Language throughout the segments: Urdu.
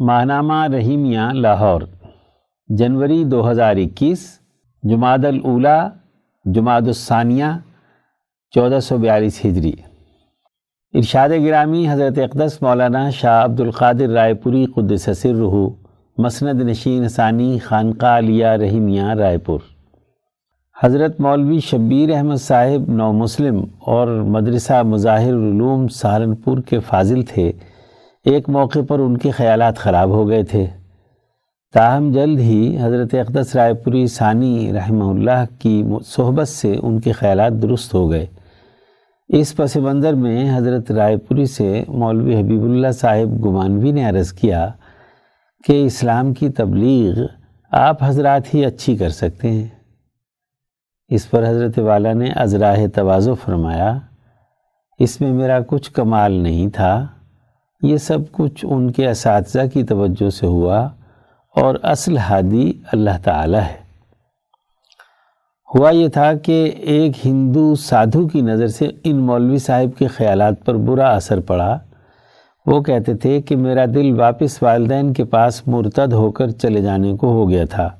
ماہنامہ رحیمیہ، لاہور، جنوری دو ہزار اکیس جماعت الاولا جماعت الثانیہ، چودہ سو بیالیس ہجری۔ ارشاد گرامی حضرت اقدس مولانا شاہ عبد القادر رائے پوری قدس رحو مسند نشین ثانی خانقاہ علیہ رحیمیہ، رائے پور۔ حضرت مولوی شبیر احمد صاحب نو مسلم اور مدرسہ مظاہر العلوم سہارنپور کے فاضل تھے۔ ایک موقع پر ان کے خیالات خراب ہو گئے تھے۔ تاہم، جلد ہی حضرت اقدس رائے پوری ثانی رحمہ اللہ کی صحبت سے ان کے خیالات درست ہو گئے۔ اس پس منظر میں حضرت رائے پوری سے مولوی حبیب اللہ صاحب گمانوی نے عرض کیا کہ اسلام کی تبلیغ آپ حضرات ہی اچھی کر سکتے ہیں۔ اس پر حضرت والا نے ازراہ توازو فرمایا، اس میں میرا کچھ کمال نہیں تھا۔ یہ سب کچھ ان کے اساتذہ کی توجہ سے ہوا اور اصل ہادی اللہ تعالی ہے۔ ہوا یہ تھا کہ ایک ہندو سادھو کی نظر سے ان مولوی صاحب کے خیالات پر برا اثر پڑا۔ وہ کہتے تھے کہ میرا دل واپس والدین کے پاس مرتد ہو کر چلے جانے کو ہو گیا تھا۔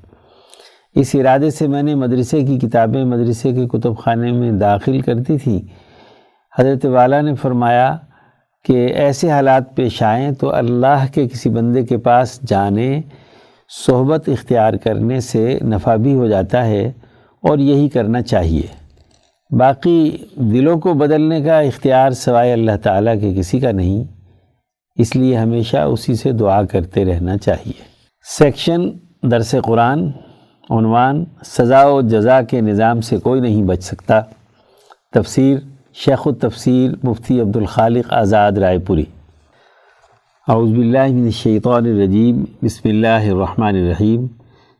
اس ارادے سے میں نے مدرسے کی کتابیں مدرسے کے کتب خانے میں داخل کرتی تھی حضرت والا نے فرمایا کہ ایسے حالات پیش آئیں تو اللہ کے کسی بندے کے پاس جانے، صحبت اختیار کرنے سے نفع بھی ہو جاتا ہے اور یہی کرنا چاہیے۔ باقی دلوں کو بدلنے کا اختیار سوائے اللہ تعالیٰ کے کسی کا نہیں۔ اس لیے ہمیشہ اسی سے دعا کرتے رہنا چاہیے۔ سیکشن درس قرآن، عنوان سزا و جزا کے نظام سے کوئی نہیں بچ سکتا۔ تفسیر شیخ التفسیر مفتی عبد الخالق آزاد رائے پوری۔ اعوذ باللہ من الشیطان الرجیم، بسم اللہ الرحمن الرحیم۔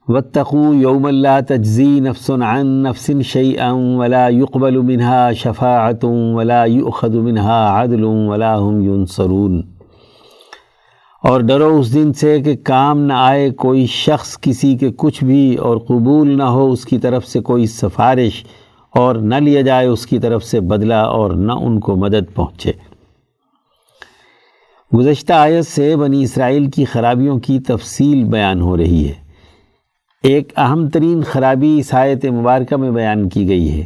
واتقوا یوم لا تجزی نفس عن نفس شیئا ولا يقبل منها شفاعت ولا يؤخذ منها عدل ولا هم ينصرون اور ڈرو اس دن سے کہ کام نہ آئے کوئی شخص کسی کے کچھ بھی اور قبول نہ ہو اس کی طرف سے کوئی سفارش۔ اور نہ لیا جائے اس کی طرف سے بدلہ اور نہ ان کو مدد پہنچے۔ گزشتہ آیت سے بنی اسرائیل کی خرابیوں کی تفصیل بیان ہو رہی ہے۔ ایک اہم ترین خرابی اس آیت مبارکہ میں بیان کی گئی ہے۔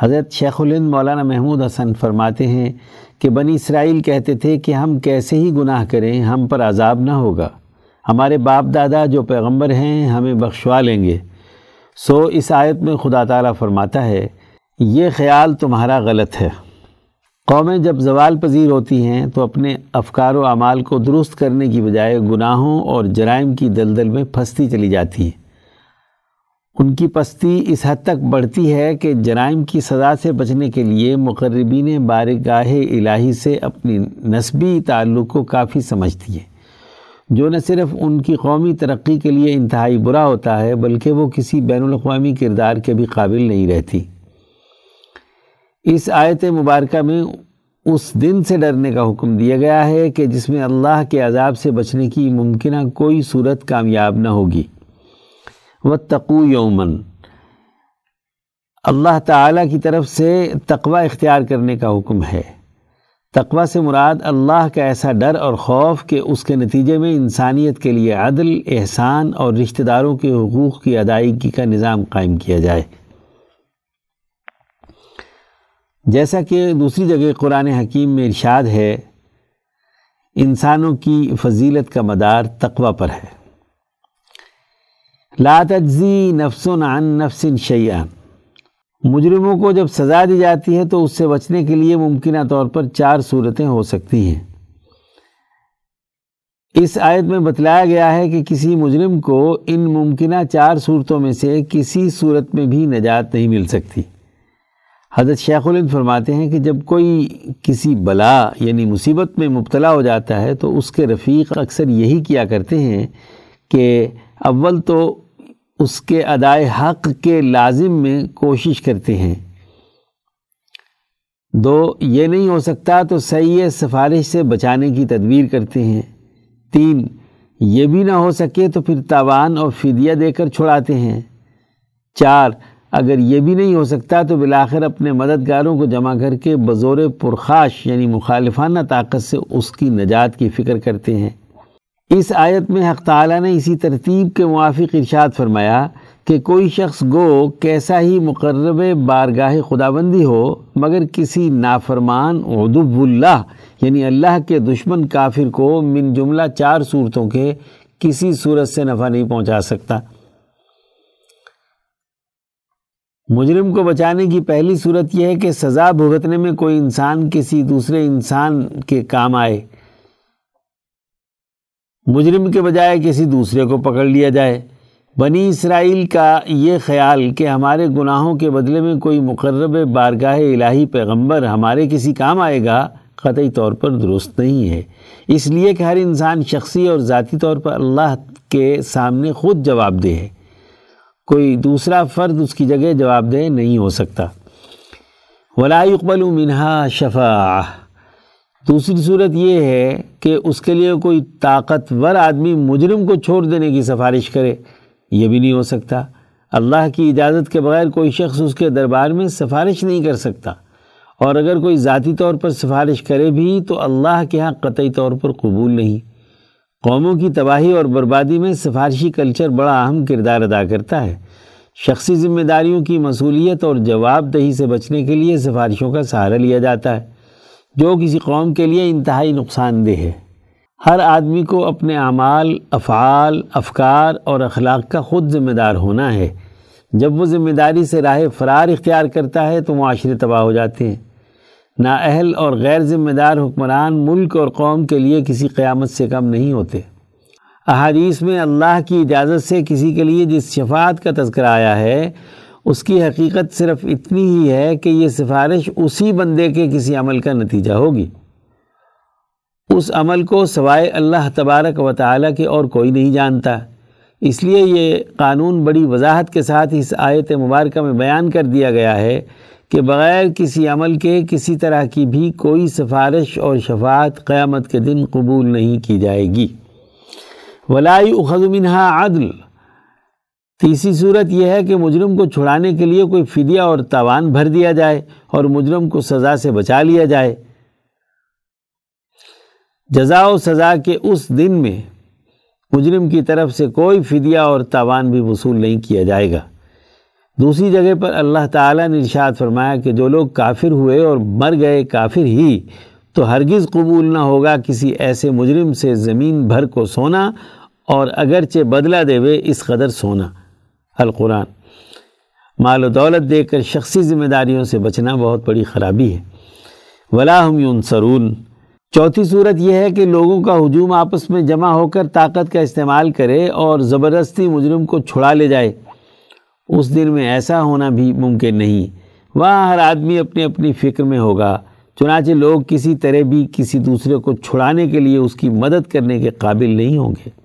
حضرت شیخ الہند مولانا محمود حسن فرماتے ہیں کہ بنی اسرائیل کہتے تھے کہ ہم کیسے ہی گناہ کریں، ہم پر عذاب نہ ہوگا۔ ہمارے باپ دادا جو پیغمبر ہیں، ہمیں بخشوا لیں گے۔ سو اس آیت میں خدا تعالیٰ فرماتا ہے، یہ خیال تمہارا غلط ہے۔ قومیں جب زوال پذیر ہوتی ہیں تو اپنے افکار و اعمال کو درست کرنے کی بجائے گناہوں اور جرائم کی دلدل میں پھنستی چلی جاتی ہیں۔ ان کی پستی اس حد تک بڑھتی ہے کہ جرائم کی سزا سے بچنے کے لیے مقربین بارگاہ الہی سے اپنی نسبی تعلق کو کافی سمجھتی ہیں۔ جو نہ صرف ان کی قومی ترقی کے لیے انتہائی برا ہوتا ہے، بلکہ وہ کسی بین الاقوامی کردار کے بھی قابل نہیں رہتی۔ اس آیت مبارکہ میں اس دن سے ڈرنے کا حکم دیا گیا ہے کہ جس میں اللہ کے عذاب سے بچنے کی ممکنہ کوئی صورت کامیاب نہ ہوگی۔ و تقو یومن اللہ تعالیٰ کی طرف سے تقوی اختیار کرنے کا حکم ہے۔ تقوی سے مراد اللہ کا ایسا ڈر اور خوف کہ اس کے نتیجے میں انسانیت کے لیے عدل، احسان اور رشتہ داروں کے حقوق کی ادائیگی کا نظام قائم کیا جائے۔ جیسا کہ دوسری جگہ قرآن حکیم میں ارشاد ہے، انسانوں کی فضیلت کا مدار تقوی پر ہے۔ لا تجزی نفس عن نفس شیئا۔ مجرموں کو جب سزا دی جاتی ہے تو اس سے بچنے کے لیے ممکنہ طور پر چار صورتیں ہو سکتی ہیں۔ اس آیت میں بتلایا گیا ہے کہ کسی مجرم کو ان ممکنہ چار صورتوں میں سے کسی صورت میں بھی نجات نہیں مل سکتی۔ حضرت شیخ الند فرماتے ہیں کہ جب کوئی کسی بلا یعنی مصیبت میں مبتلا ہو جاتا ہے تو اس کے رفیق اکثر یہی کیا کرتے ہیں کہ اول تو اس کے ادائے حق کے لازم میں کوشش کرتے ہیں۔ دو، یہ نہیں ہو سکتا تو صحیح سفارش سے بچانے کی تدبیر کرتے ہیں۔ تین، یہ بھی نہ ہو سکے تو پھر تاوان اور فدیہ دے کر چھڑاتے ہیں۔ چار، اگر یہ بھی نہیں ہو سکتا تو بلاخر اپنے مددگاروں کو جمع کر کے بزور پرخاش یعنی مخالفانہ طاقت سے اس کی نجات کی فکر کرتے ہیں۔ اس آیت میں حق تعالیٰ نے اسی ترتیب کے موافق ارشاد فرمایا کہ کوئی شخص گو کیسا ہی مقرب بارگاہ خداوندی ہو، مگر کسی نافرمان عدب اللہ یعنی اللہ کے دشمن کافر کو من جملہ چار صورتوں کے کسی صورت سے نفع نہیں پہنچا سکتا۔ مجرم کو بچانے کی پہلی صورت یہ ہے کہ سزا بھگتنے میں کوئی انسان کسی دوسرے انسان کے کام آئے۔ مجرم کے بجائے کسی دوسرے کو پکڑ لیا جائے۔ بنی اسرائیل کا یہ خیال کہ ہمارے گناہوں کے بدلے میں کوئی مقرب بارگاہ الہی پیغمبر ہمارے کسی کام آئے گا، قطعی طور پر درست نہیں ہے۔ اس لیے کہ ہر انسان شخصی اور ذاتی طور پر اللہ کے سامنے خود جواب دہ ہے۔ کوئی دوسرا فرد اس کی جگہ جواب دہ نہیں ہو سکتا۔ ولا يقبل منها شفاعہ دوسری صورت یہ ہے کہ اس کے لیے کوئی طاقتور آدمی مجرم کو چھوڑ دینے کی سفارش کرے، یہ بھی نہیں ہو سکتا۔ اللہ کی اجازت کے بغیر کوئی شخص اس کے دربار میں سفارش نہیں کر سکتا۔ اور اگر کوئی ذاتی طور پر سفارش کرے بھی تو اللہ کے ہاں قطعی طور پر قبول نہیں۔ قوموں کی تباہی اور بربادی میں سفارشی کلچر بڑا اہم کردار ادا کرتا ہے۔ شخصی ذمہ داریوں کی مصولیت اور جواب دہی سے بچنے کے لیے سفارشوں کا سہارا لیا جاتا ہے۔ جو کسی قوم کے لیے انتہائی نقصان دہ ہے۔ ہر آدمی کو اپنے اعمال، افعال، افکار اور اخلاق کا خود ذمہ دار ہونا ہے۔ جب وہ ذمہ داری سے راہ فرار اختیار کرتا ہے تو معاشرے تباہ ہو جاتے ہیں۔ نااہل اور غیر ذمہ دار حکمران ملک اور قوم کے لیے کسی قیامت سے کم نہیں ہوتے۔ احادیث میں اللہ کی اجازت سے کسی کے لیے جس شفاعت کا تذکرہ آیا ہے اس کی حقیقت صرف اتنی ہی ہے کہ یہ سفارش اسی بندے کے کسی عمل کا نتیجہ ہوگی۔ اس عمل کو سوائے اللہ تبارک و تعالیٰ کے اور کوئی نہیں جانتا۔ اس لیے یہ قانون بڑی وضاحت کے ساتھ اس آیت مبارکہ میں بیان کر دیا گیا ہے کہ بغیر کسی عمل کے کسی طرح کی بھی کوئی سفارش اور شفاعت قیامت کے دن قبول نہیں کی جائے گی۔ ولائی منہا عدل۔ تیسری صورت یہ ہے کہ مجرم کو چھڑانے کے لیے کوئی فدیہ اور تاوان بھر دیا جائے اور مجرم کو سزا سے بچا لیا جائے۔ جزا و سزا کے اس دن میں مجرم کی طرف سے کوئی فدیہ اور تاوان بھی وصول نہیں کیا جائے گا۔ دوسری جگہ پر اللہ تعالیٰ نے ارشاد فرمایا کہ جو لوگ کافر ہوئے اور مر گئے کافر ہی، تو ہرگز قبول نہ ہوگا کسی ایسے مجرم سے زمین بھر کو سونا اور اگرچہ بدلہ دے وے اس قدر سونا۔ القرآن۔ مال و دولت دے کر شخصی ذمہ داریوں سے بچنا بہت بڑی خرابی ہے۔ ولاحم یونسرون چوتھی صورت یہ ہے کہ لوگوں کا ہجوم آپس میں جمع ہو کر طاقت کا استعمال کرے اور زبردستی مجرم کو چھڑا لے جائے۔ اس دن میں ایسا ہونا بھی ممکن نہیں۔ وہاں ہر آدمی اپنی اپنی فکر میں ہوگا۔ چنانچہ لوگ کسی طرح بھی کسی دوسرے کو چھڑانے کے لیے اس کی مدد کرنے کے قابل نہیں ہوں گے۔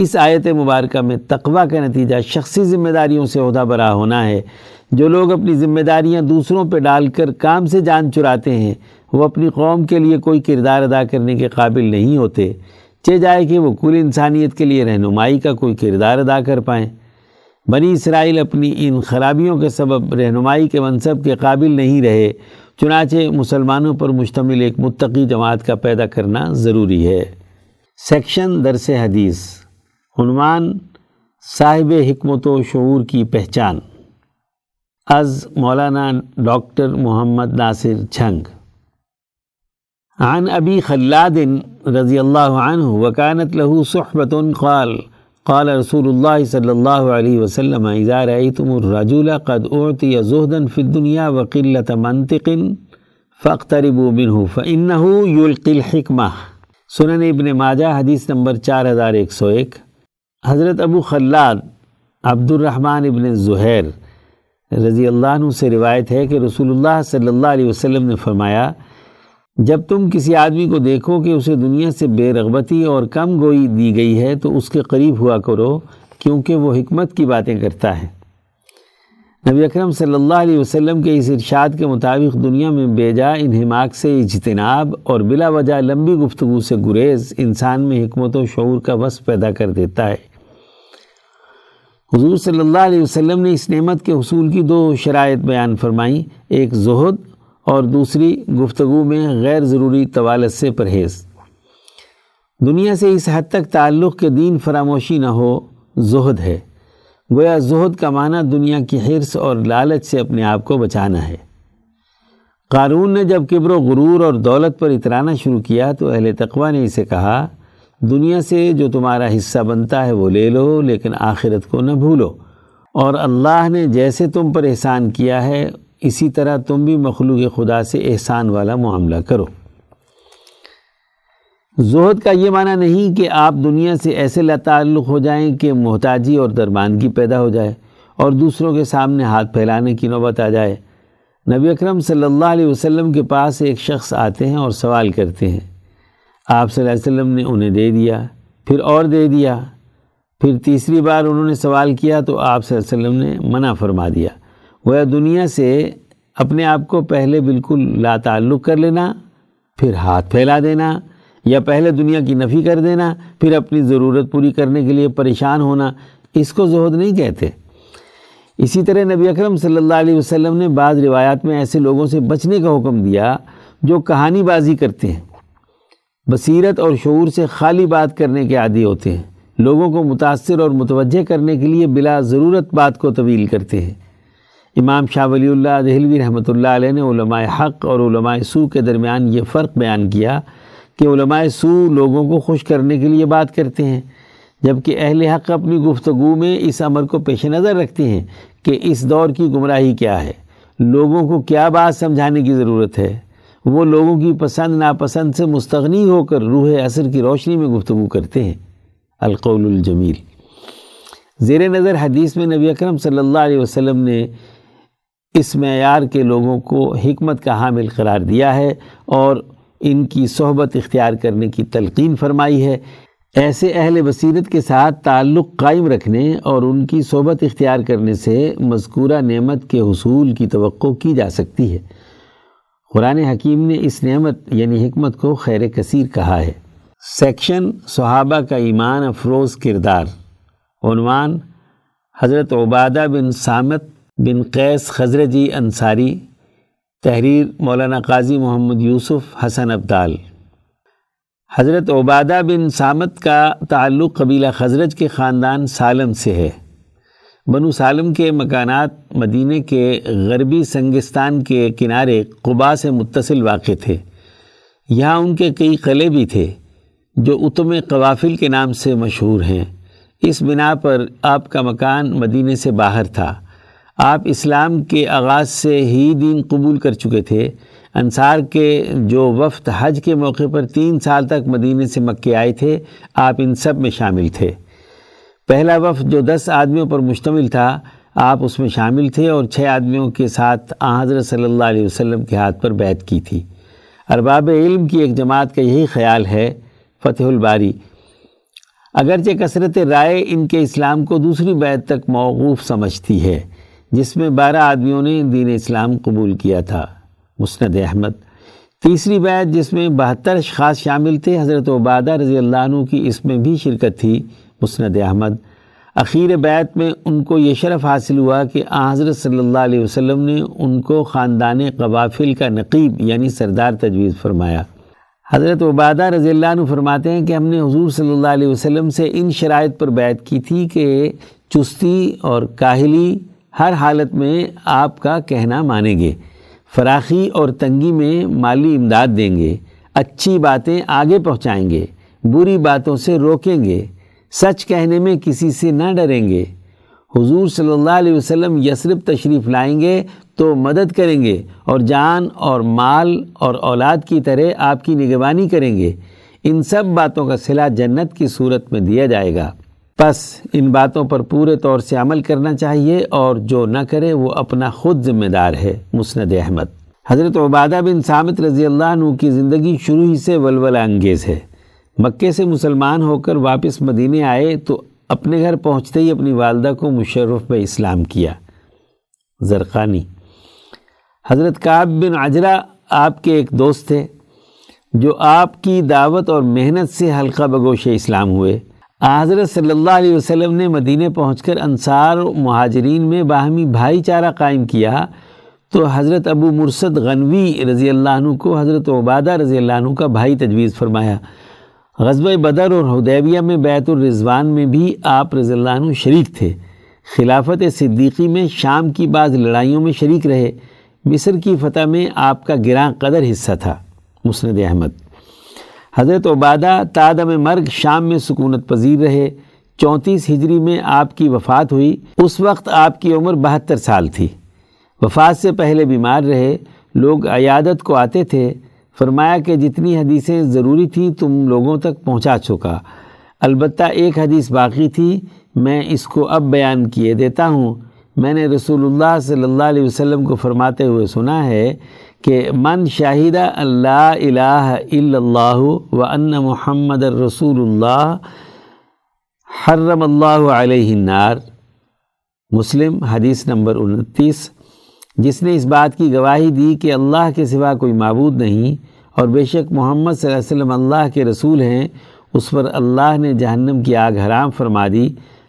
اس آیت مبارکہ میں تقوی کا نتیجہ شخصی ذمہ داریوں سے عہدہ برا ہونا ہے۔ جو لوگ اپنی ذمہ داریاں دوسروں پہ ڈال کر کام سے جان چراتے ہیں، وہ اپنی قوم کے لیے کوئی کردار ادا کرنے کے قابل نہیں ہوتے۔ چہ جائے کہ وہ کل انسانیت کے لیے رہنمائی کا کوئی کردار ادا کر پائیں۔ بنی اسرائیل اپنی ان خرابیوں کے سبب رہنمائی کے منصب کے قابل نہیں رہے، چنانچہ مسلمانوں پر مشتمل ایک متقی جماعت کا پیدا کرنا ضروری ہے۔ سیکشن درس حدیث۔ عنوان صاحب حکمت و شعور کی پہچان۔ از مولانا ڈاکٹر محمد ناصر چھنگ۔ عن ابی خلاد رضی اللہ عنہ وکانت له صحبت قال قال رسول اللہ صلی اللہ علیہ وسلم، اذا رأيتم الرجل قد اعطي زهدا في الدنيا وقلة منطق فاقتربوا منه فإنه يلقي الحکمہ۔ سنن ابن ماجہ حدیث نمبر چار ہزار ایک سو ایک۔ حضرت ابو خلاد عبد الرحمن ابن زہیر رضی اللہ عنہ سے روایت ہے کہ رسول اللہ صلی اللہ علیہ وسلم نے فرمایا، جب تم کسی آدمی کو دیکھو کہ اسے دنیا سے بے رغبتی اور کم گوئی دی گئی ہے، تو اس کے قریب ہوا کرو، کیونکہ وہ حکمت کی باتیں کرتا ہے۔ نبی اکرم صلی اللہ علیہ وسلم کے اس ارشاد کے مطابق دنیا میں بے جا انہماک سے اجتناب اور بلا وجہ لمبی گفتگو سے گریز انسان میں حکمت و شعور کا وصف پیدا کر دیتا ہے۔ حضور صلی اللہ علیہ وسلم نے اس نعمت کے حصول کی دو شرائط بیان فرمائیں، ایک زہد اور دوسری گفتگو میں غیر ضروری طوالت سے پرہیز۔ دنیا سے اس حد تک تعلق کے دین فراموشی نہ ہو، زہد ہے۔ گویا زہد کا معنی دنیا کی حرص اور لالچ سے اپنے آپ کو بچانا ہے۔ قارون نے جب کبر و غرور اور دولت پر اترانا شروع کیا تو اہل تقوی نے اسے کہا دنیا سے جو تمہارا حصہ بنتا ہے وہ لے لو، لیکن آخرت کو نہ بھولو۔ اور اللہ نے جیسے تم پر احسان کیا ہے، اسی طرح تم بھی مخلوق خدا سے احسان والا معاملہ کرو۔ زہد کا یہ معنی نہیں کہ آپ دنیا سے ایسے تعلق ہو جائیں کہ محتاجی اور دربانگی پیدا ہو جائے اور دوسروں کے سامنے ہاتھ پھیلانے کی نوبت آ جائے۔ نبی اکرم صلی اللہ علیہ وسلم کے پاس ایک شخص آتے ہیں اور سوال کرتے ہیں۔ آپ صلی اللہ علیہ وسلم نے انہیں دے دیا، پھر اور دے دیا، پھر تیسری بار انہوں نے سوال کیا تو آپ صلی اللہ علیہ وسلم نے منع فرما دیا۔ وہ دنیا سے اپنے آپ کو پہلے بالکل لا تعلق کر لینا، پھر ہاتھ پھیلا دینا، یا پہلے دنیا کی نفی کر دینا، پھر اپنی ضرورت پوری کرنے کے لیے پریشان ہونا، اس کو زہد نہیں کہتے۔ اسی طرح نبی اکرم صلی اللہ علیہ وسلم نے بعض روایات میں ایسے لوگوں سے بچنے کا حکم دیا جو کہانی بازی کرتے ہیں۔ بصیرت اور شعور سے خالی بات کرنے کے عادی ہوتے ہیں۔ لوگوں کو متاثر اور متوجہ کرنے کے لیے بلا ضرورت بات کو طویل کرتے ہیں۔ امام شاہ ولی اللہ دہلوی رحمۃ اللہ علیہ نے علماء حق اور علماء سو کے درمیان یہ فرق بیان کیا کہ علماء سو لوگوں کو خوش کرنے کے لیے بات کرتے ہیں، جبکہ اہل حق اپنی گفتگو میں اس عمر کو پیش نظر رکھتے ہیں کہ اس دور کی گمراہی کیا ہے۔ لوگوں کو کیا بات سمجھانے کی ضرورت ہے؟ وہ لوگوں کی پسند ناپسند سے مستغنی ہو کر روح اثر کی روشنی میں گفتگو کرتے ہیں۔ القول الجمیل۔ زیر نظر حدیث میں نبی اکرم صلی اللہ علیہ وسلم نے اس معیار کے لوگوں کو حکمت کا حامل قرار دیا ہے اور ان کی صحبت اختیار کرنے کی تلقین فرمائی ہے۔ ایسے اہل بصیرت کے ساتھ تعلق قائم رکھنے اور ان کی صحبت اختیار کرنے سے مذکورہ نعمت کے حصول کی توقع کی جا سکتی ہے۔ قرآن حکیم نے اس نعمت یعنی حکمت کو خیر کثیر کہا ہے۔ سیکشن صحابہ کا ایمان افروز کردار۔ عنوان حضرت عبادہ بن سامت بن قیس خزرجی انصاری۔ تحریر مولانا قاضی محمد یوسف حسن ابدال۔ حضرت عبادہ بن سامت کا تعلق قبیلہ خزرج کے خاندان سالم سے ہے۔ بنو سالم کے مکانات مدینہ کے غربی سنگستان کے کنارے قبا سے متصل واقع تھے۔ یہاں ان کے کئی قلعے بھی تھے جو اتم قوافل کے نام سے مشہور ہیں۔ اس بنا پر آپ کا مکان مدینہ سے باہر تھا۔ آپ اسلام کے آغاز سے ہی دین قبول کر چکے تھے۔ انصار کے جو وفد حج کے موقع پر تین سال تک مدینہ سے مکے آئے تھے، آپ ان سب میں شامل تھے۔ پہلا وفد جو دس آدمیوں پر مشتمل تھا، آپ اس میں شامل تھے اور چھ آدمیوں کے ساتھ حضرت صلی اللہ علیہ وسلم کے ہاتھ پر بیعت کی تھی۔ ارباب علم کی ایک جماعت کا یہی خیال ہے، فتح الباری۔ اگرچہ کثرت رائے ان کے اسلام کو دوسری بیعت تک موقوف سمجھتی ہے، جس میں بارہ آدمیوں نے دین اسلام قبول کیا تھا۔ مسند احمد۔ تیسری بیعت جس میں بہتر اشخاص شامل تھے، حضرت عبادہ رضی اللہ عنہ کی اس میں بھی شرکت تھی۔ مسند احمد۔ اخیر بیعت میں ان کو یہ شرف حاصل ہوا کہ حضرت صلی اللہ علیہ وسلم نے ان کو خاندان قبافل کا نقیب یعنی سردار تجویز فرمایا۔ حضرت عبادہ رضی اللہ عنہ فرماتے ہیں کہ ہم نے حضور صلی اللہ علیہ وسلم سے ان شرائط پر بیعت کی تھی کہ چستی اور کاہلی ہر حالت میں آپ کا کہنا مانیں گے، فراخی اور تنگی میں مالی امداد دیں گے، اچھی باتیں آگے پہنچائیں گے، بری باتوں سے روکیں گے۔ سچ کہنے میں کسی سے نہ ڈریں گے۔ حضور صلی اللہ علیہ وسلم یسرف تشریف لائیں گے تو مدد کریں گے اور جان اور مال اور اولاد کی طرح آپ کی نگوانی کریں گے۔ ان سب باتوں کا صلاح جنت کی صورت میں دیا جائے گا۔ پس ان باتوں پر پورے طور سے عمل کرنا چاہیے اور جو نہ کرے وہ اپنا خود ذمہ دار ہے۔ مسند احمد۔ حضرت عبادہ بن سامت رضی اللہ عنہ کی زندگی شروع ہی سے ولولہ انگیز ہے۔ مکے سے مسلمان ہو کر واپس مدینے آئے تو اپنے گھر پہنچتے ہی اپنی والدہ کو مشرف میں اسلام کیا۔ زرقانی۔ حضرت کعب بن عجرہ آپ کے ایک دوست تھے جو آپ کی دعوت اور محنت سے حلقہ بگوش اسلام ہوئے۔ حضرت صلی اللہ علیہ وسلم نے مدینہ پہنچ کر انصار مہاجرین میں باہمی بھائی چارہ قائم کیا۔ تو حضرت ابو مرسد غنوی رضی اللہ عنہ کو، حضرت عبادہ رضی اللہ عنہ کا بھائی تجویز فرمایا۔ غزب بدر اور حدیبیہ میں بیت الرضوان میں بھی آپ رضی اللہ عنہ شریک تھے۔ خلافت صدیقی میں شام کی بعض لڑائیوں میں شریک رہے۔ مصر کی فتح میں آپ کا گراں قدر حصہ تھا۔ مسند احمد۔ حضرت عبادہ تادم مرگ شام میں سکونت پذیر رہے۔ چونتیس ہجری میں آپ کی وفات ہوئی۔ اس وقت آپ کی عمر بہتر سال تھی۔ وفات سے پہلے بیمار رہے۔ لوگ عیادت کو آتے تھے۔ فرمایا کہ جتنی حدیثیں ضروری تھیں تم لوگوں تک پہنچا چکا۔ البتہ ایک حدیث باقی تھی، میں اس کو اب بیان کیے دیتا ہوں۔ میں نے رسول اللہ صلی اللہ علیہ وسلم کو فرماتے ہوئے سنا ہے کہ من شاہدہ اللہ الہ الا اللہ و ان محمد الرسول اللہ حرم اللہ علیہ النار۔ مسلم، حدیث نمبر انتیس۔ جس نے اس بات کی گواہی دی کہ اللہ کے سوا کوئی معبود نہیں اور بے شک محمد صلی اللہ علیہ وسلم اللہ کے رسول ہیں، اس پر اللہ نے جہنم کی آگ حرام فرما دی۔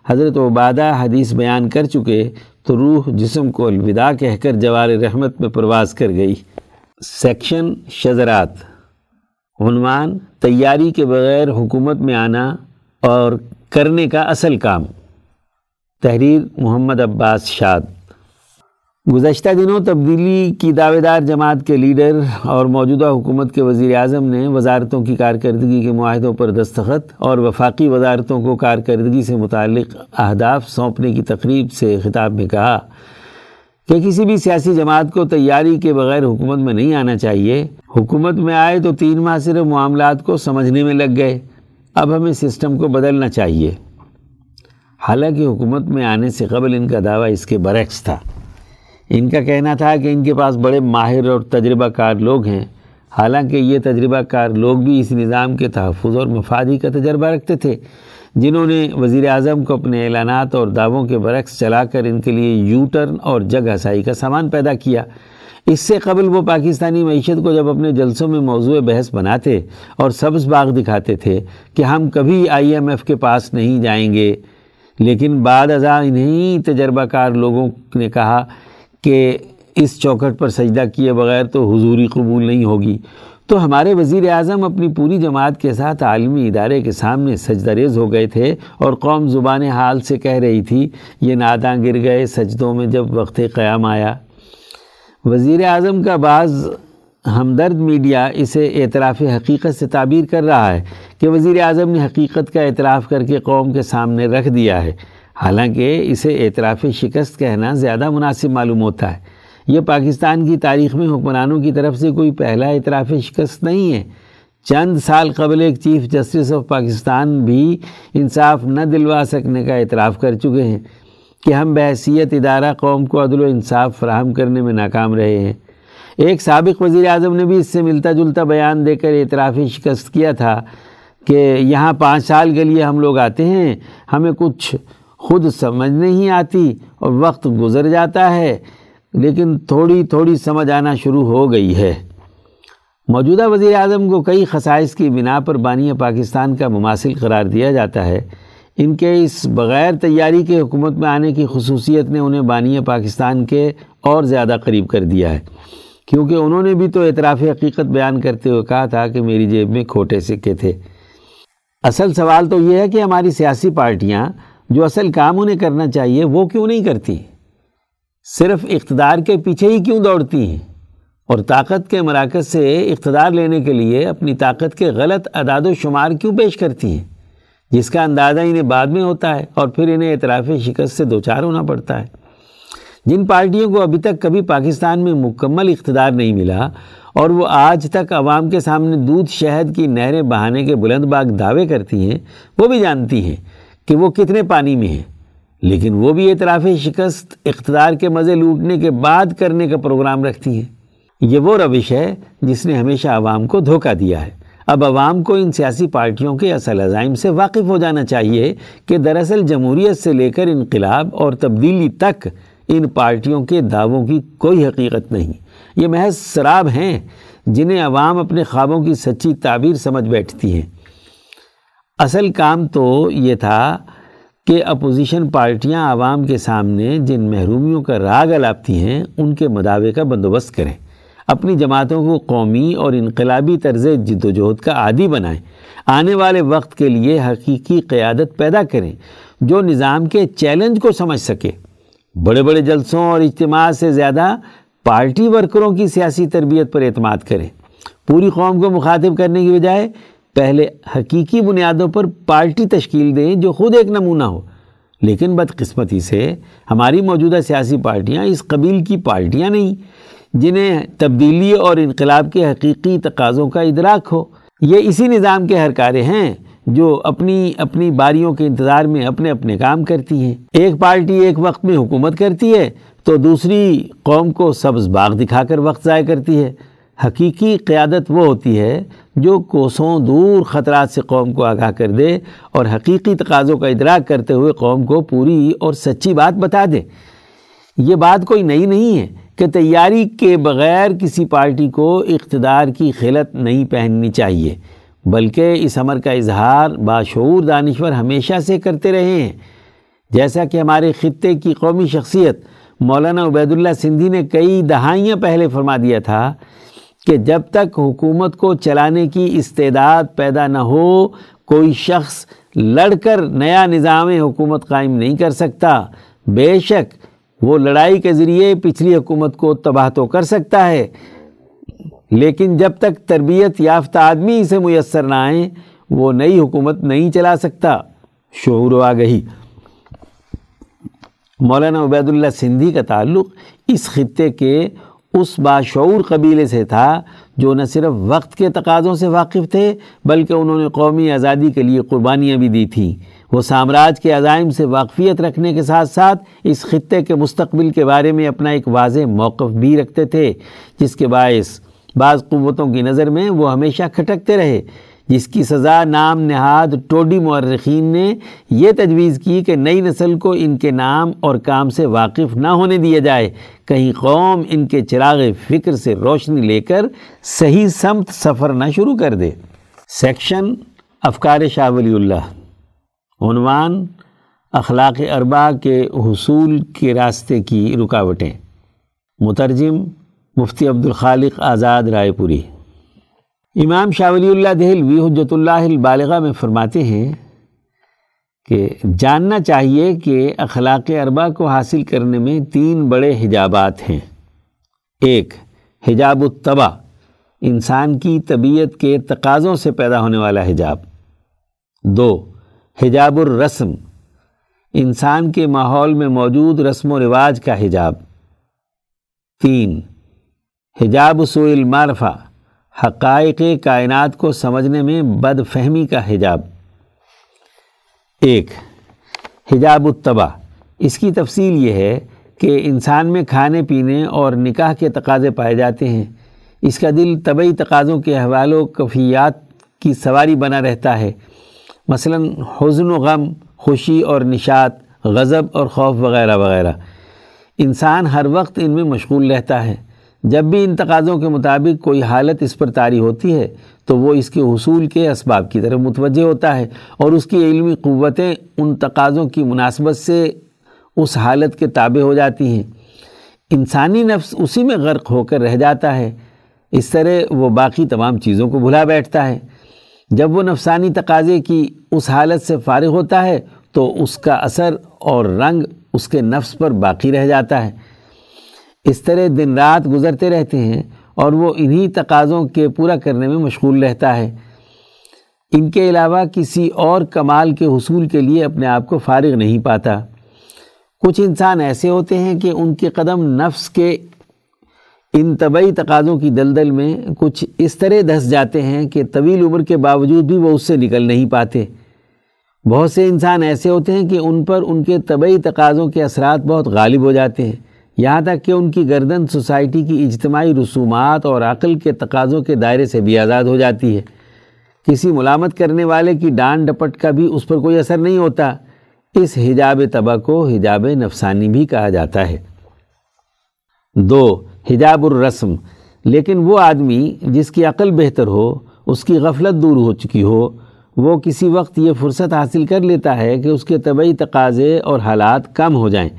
حضرت عبادہ حدیث بیان کر چکے تو روح جسم کو الوداع کہہ کر جوار رحمت میں پرواز کر گئی۔ سیکشن شذرات۔ عنوان تیاری کے بغیر حکومت میں آنا اور کرنے کا اصل کام۔ تحریر محمد عباس شاد۔ گزشتہ دنوں تبدیلی کی دعوے دار جماعت کے لیڈر اور موجودہ حکومت کے وزیر اعظم نے وزارتوں کی کارکردگی کے معاہدوں پر دستخط اور وفاقی وزارتوں کو کارکردگی سے متعلق اہداف سونپنے کی تقریب سے خطاب میں کہا کہ کسی بھی سیاسی جماعت کو تیاری کے بغیر حکومت میں نہیں آنا چاہیے۔ حکومت میں آئے تو تین ماہ صرف معاملات کو سمجھنے میں لگ گئے۔ اب ہمیں سسٹم کو بدلنا چاہیے۔ حالانکہ حکومت میں آنے سے قبل ان کا دعویٰ اس کے برعکس تھا۔ ان کا کہنا تھا کہ ان کے پاس بڑے ماہر اور تجربہ کار لوگ ہیں۔ حالانکہ یہ تجربہ کار لوگ بھی اس نظام کے تحفظ اور مفادی کا تجربہ رکھتے تھے، جنہوں نے وزیر اعظم کو اپنے اعلانات اور دعووں کے برعکس چلا کر ان کے لیے یو ٹرن اور جگ ہسائی کا سامان پیدا کیا۔ اس سے قبل وہ پاکستانی معیشت کو جب اپنے جلسوں میں موضوع بحث بناتے اور سبز باغ دکھاتے تھے کہ ہم کبھی آئی ایم ایف کے پاس نہیں جائیں گے، لیکن بعد ازاں انہیں تجربہ کار لوگوں نے کہا کہ اس چوکٹ پر سجدہ کیے بغیر تو حضوری قبول نہیں ہوگی۔ تو ہمارے وزیر اعظم اپنی پوری جماعت کے ساتھ عالمی ادارے کے سامنے سجدہ ریز ہو گئے تھے اور قوم زبان حال سے کہہ رہی تھی، یہ ناداں گر گئے سجدوں میں جب وقت قیام آیا۔ وزیر اعظم کا بعض ہمدرد میڈیا اسے اعتراف حقیقت سے تعبیر کر رہا ہے کہ وزیر اعظم نے حقیقت کا اعتراف کر کے قوم کے سامنے رکھ دیا ہے۔ حالانکہ اسے اعتراف شکست کہنا زیادہ مناسب معلوم ہوتا ہے۔ یہ پاکستان کی تاریخ میں حکمرانوں کی طرف سے کوئی پہلا اعتراف شکست نہیں ہے۔ چند سال قبل ایک چیف جسٹس آف پاکستان بھی انصاف نہ دلوا سکنے کا اعتراف کر چکے ہیں کہ ہم بحثیت ادارہ قوم کو عدل و انصاف فراہم کرنے میں ناکام رہے ہیں۔ ایک سابق وزیر اعظم نے بھی اس سے ملتا جلتا بیان دے کر اعترافی شکست کیا تھا کہ یہاں پانچ سال کے لیے ہم لوگ آتے ہیں، ہمیں کچھ خود سمجھ نہیں آتی اور وقت گزر جاتا ہے، لیکن تھوڑی تھوڑی سمجھ آنا شروع ہو گئی ہے۔ موجودہ وزیر اعظم کو کئی خصائص کی بنا پر بانی پاکستان کا مماثل قرار دیا جاتا ہے۔ ان کے اس بغیر تیاری کے حکومت میں آنے کی خصوصیت نے انہیں بانی پاکستان کے اور زیادہ قریب کر دیا ہے۔ کیونکہ انہوں نے بھی تو اعتراف حقیقت بیان کرتے ہوئے کہا تھا کہ میری جیب میں کھوٹے سکے تھے۔ اصل سوال تو یہ ہے کہ ہماری سیاسی پارٹیاں جو اصل کام انہیں کرنا چاہیے وہ کیوں نہیں کرتی؟ صرف اقتدار کے پیچھے ہی کیوں دوڑتی ہیں؟ اور طاقت کے مراکز سے اقتدار لینے کے لیے اپنی طاقت کے غلط اعداد و شمار کیوں پیش کرتی ہیں؟ جس کا اندازہ انہیں بعد میں ہوتا ہے اور پھر انہیں اعتراف شکست سے دوچار ہونا پڑتا ہے۔ جن پارٹیوں کو ابھی تک کبھی پاکستان میں مکمل اقتدار نہیں ملا اور وہ آج تک عوام کے سامنے دودھ شہد کی نہریں بہانے کے بلند باغ دعوے کرتی ہیں، وہ بھی جانتی ہیں کہ وہ کتنے پانی میں ہیں۔ لیکن وہ بھی اعتراف شکست اقتدار کے مزے لوٹنے کے بعد کرنے کا پروگرام رکھتی ہیں۔ یہ وہ روش ہے جس نے ہمیشہ عوام کو دھوکہ دیا ہے۔ اب عوام کو ان سیاسی پارٹیوں کے اصل عزائم سے واقف ہو جانا چاہیے کہ دراصل جمہوریت سے لے کر انقلاب اور تبدیلی تک ان پارٹیوں کے دعووں کی کوئی حقیقت نہیں۔ یہ محض سراب ہیں جنہیں عوام اپنے خوابوں کی سچی تعبیر سمجھ بیٹھتی ہیں۔ اصل کام تو یہ تھا کہ اپوزیشن پارٹیاں عوام کے سامنے جن محرومیوں کا راگ الاپتی ہیں، ان کے مداوے کا بندوبست کریں۔ اپنی جماعتوں کو قومی اور انقلابی طرز جد و جہد کا عادی بنائیں۔ آنے والے وقت کے لیے حقیقی قیادت پیدا کریں جو نظام کے چیلنج کو سمجھ سکے۔ بڑے بڑے جلسوں اور اجتماع سے زیادہ پارٹی ورکروں کی سیاسی تربیت پر اعتماد کریں۔ پوری قوم کو مخاطب کرنے کی بجائے پہلے حقیقی بنیادوں پر پارٹی تشکیل دیں جو خود ایک نمونہ ہو۔ لیکن بدقسمتی سے ہماری موجودہ سیاسی پارٹیاں اس قبیل کی پارٹیاں نہیں، جنہیں تبدیلی اور انقلاب کے حقیقی تقاضوں کا ادراک ہو۔ یہ اسی نظام کے ہر کارے ہیں جو اپنی اپنی باریوں کے انتظار میں اپنے اپنے کام کرتی ہیں۔ ایک پارٹی ایک وقت میں حکومت کرتی ہے تو دوسری قوم کو سبز باغ دکھا کر وقت ضائع کرتی ہے۔ حقیقی قیادت وہ ہوتی ہے جو کوسوں دور خطرات سے قوم کو آگاہ کر دے اور حقیقی تقاضوں کا ادراک کرتے ہوئے قوم کو پوری اور سچی بات بتا دے۔ یہ بات کوئی نئی نہیں ہے کہ تیاری کے بغیر کسی پارٹی کو اقتدار کی خلط نہیں پہننی چاہیے، بلکہ اس عمر کا اظہار باشعور دانشور ہمیشہ سے کرتے رہے ہیں۔ جیسا کہ ہمارے خطے کی قومی شخصیت مولانا عبید اللہ سندھی نے کئی دہائیاں پہلے فرما دیا تھا کہ جب تک حکومت کو چلانے کی استعداد پیدا نہ ہو، کوئی شخص لڑ کر نیا نظام حکومت قائم نہیں کر سکتا۔ بے شک وہ لڑائی کے ذریعے پچھلی حکومت کو تباہ تو کر سکتا ہے، لیکن جب تک تربیت یافتہ آدمی اسے میسر نہ آئیں وہ نئی حکومت نہیں چلا سکتا۔ شعور و آگہی۔ مولانا عبید اللہ سندھی کا تعلق اس خطے کے اس باشعور قبیلے سے تھا جو نہ صرف وقت کے تقاضوں سے واقف تھے، بلکہ انہوں نے قومی آزادی کے لیے قربانیاں بھی دی تھیں۔ وہ سامراج کے عزائم سے واقفیت رکھنے کے ساتھ ساتھ اس خطے کے مستقبل کے بارے میں اپنا ایک واضح موقف بھی رکھتے تھے، جس کے باعث بعض قوتوں کی نظر میں وہ ہمیشہ کھٹکتے رہے۔ جس کی سزا نام نہاد ٹوڈی مورخین نے یہ تجویز کی کہ نئی نسل کو ان کے نام اور کام سے واقف نہ ہونے دیا جائے۔ کہیں قوم ان کے چراغ فکر سے روشنی لے کر صحیح سمت سفر نہ شروع کر دے۔ سیکشن افکار شاہ ولی اللہ۔ عنوان اخلاق اربا کے حصول کے راستے کی رکاوٹیں۔ مترجم مفتی عبدالخالق آزاد رائے پوری۔ امام شاہ ولی اللہ دہلوی حجت اللہ البالغہ میں فرماتے ہیں کہ جاننا چاہیے کہ اخلاق اربا کو حاصل کرنے میں تین بڑے حجابات ہیں۔ ایک، حجاب الطبع، انسان کی طبیعت کے تقاضوں سے پیدا ہونے والا حجاب۔ دو، حجاب الرسم، انسان کے ماحول میں موجود رسم و رواج کا حجاب۔ تین، حجاب سوء المعرفہ حقائق کائنات کو سمجھنے میں بد فہمی کا حجاب۔ ایک، حجاب الطبع اس کی تفصیل یہ ہے کہ انسان میں کھانے پینے اور نکاح کے تقاضے پائے جاتے ہیں۔ اس کا دل طبعی تقاضوں کے حوال و کفیات کی سواری بنا رہتا ہے۔ مثلا حزن و غم، خوشی اور نشات غضب اور خوف وغیرہ وغیرہ۔ انسان ہر وقت ان میں مشغول رہتا ہے۔ جب بھی ان تقاضوں کے مطابق کوئی حالت اس پر طاری ہوتی ہے، تو وہ اس کے حصول کے اسباب کی طرف متوجہ ہوتا ہے اور اس کی علمی قوتیں ان تقاضوں کی مناسبت سے اس حالت کے تابع ہو جاتی ہیں۔ انسانی نفس اسی میں غرق ہو کر رہ جاتا ہے۔ اس طرح وہ باقی تمام چیزوں کو بھلا بیٹھتا ہے۔ جب وہ نفسانی تقاضے کی اس حالت سے فارغ ہوتا ہے، تو اس کا اثر اور رنگ اس کے نفس پر باقی رہ جاتا ہے۔ اس طرح دن رات گزرتے رہتے ہیں اور وہ انہی تقاضوں کے پورا کرنے میں مشغول رہتا ہے۔ ان کے علاوہ کسی اور کمال کے حصول کے لیے اپنے آپ کو فارغ نہیں پاتا۔ کچھ انسان ایسے ہوتے ہیں کہ ان کے قدم نفس کے ان طبعی تقاضوں کی دلدل میں کچھ اس طرح دھس جاتے ہیں کہ طویل عمر کے باوجود بھی وہ اس سے نکل نہیں پاتے۔ بہت سے انسان ایسے ہوتے ہیں کہ ان پر ان کے طبعی تقاضوں کے اثرات بہت غالب ہو جاتے ہیں۔ یہاں تک کہ ان کی گردن سوسائٹی کی اجتماعی رسومات اور عقل کے تقاضوں کے دائرے سے بھی آزاد ہو جاتی ہے۔ کسی ملامت کرنے والے کی ڈانٹ ڈپٹ کا بھی اس پر کوئی اثر نہیں ہوتا۔ اس حجاب طبع کو حجاب نفسانی بھی کہا جاتا ہے۔ دو، حجاب الرسم۔ لیکن وہ آدمی جس کی عقل بہتر ہو، اس کی غفلت دور ہو چکی ہو، وہ کسی وقت یہ فرصت حاصل کر لیتا ہے کہ اس کے طبعی تقاضے اور حالات کم ہو جائیں۔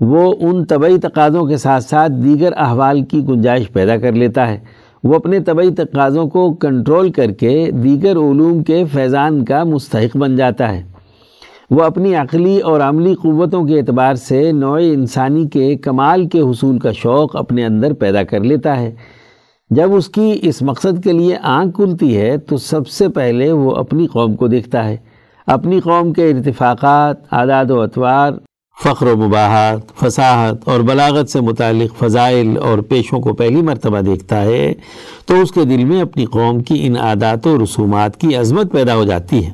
وہ ان طبعی تقاضوں کے ساتھ ساتھ دیگر احوال کی گنجائش پیدا کر لیتا ہے۔ وہ اپنے طبعی تقاضوں کو کنٹرول کر کے دیگر علوم کے فیضان کا مستحق بن جاتا ہے۔ وہ اپنی عقلی اور عملی قوتوں کے اعتبار سے نوع انسانی کے کمال کے حصول کا شوق اپنے اندر پیدا کر لیتا ہے۔ جب اس کی اس مقصد کے لیے آنکھ کھلتی ہے تو سب سے پہلے وہ اپنی قوم کو دیکھتا ہے۔ اپنی قوم کے ارتفاقات عادات و اطوار فخر و مباحت فصاحت اور بلاغت سے متعلق فضائل اور پیشوں کو پہلی مرتبہ دیکھتا ہے، تو اس کے دل میں اپنی قوم کی ان عادات و رسومات کی عظمت پیدا ہو جاتی ہے۔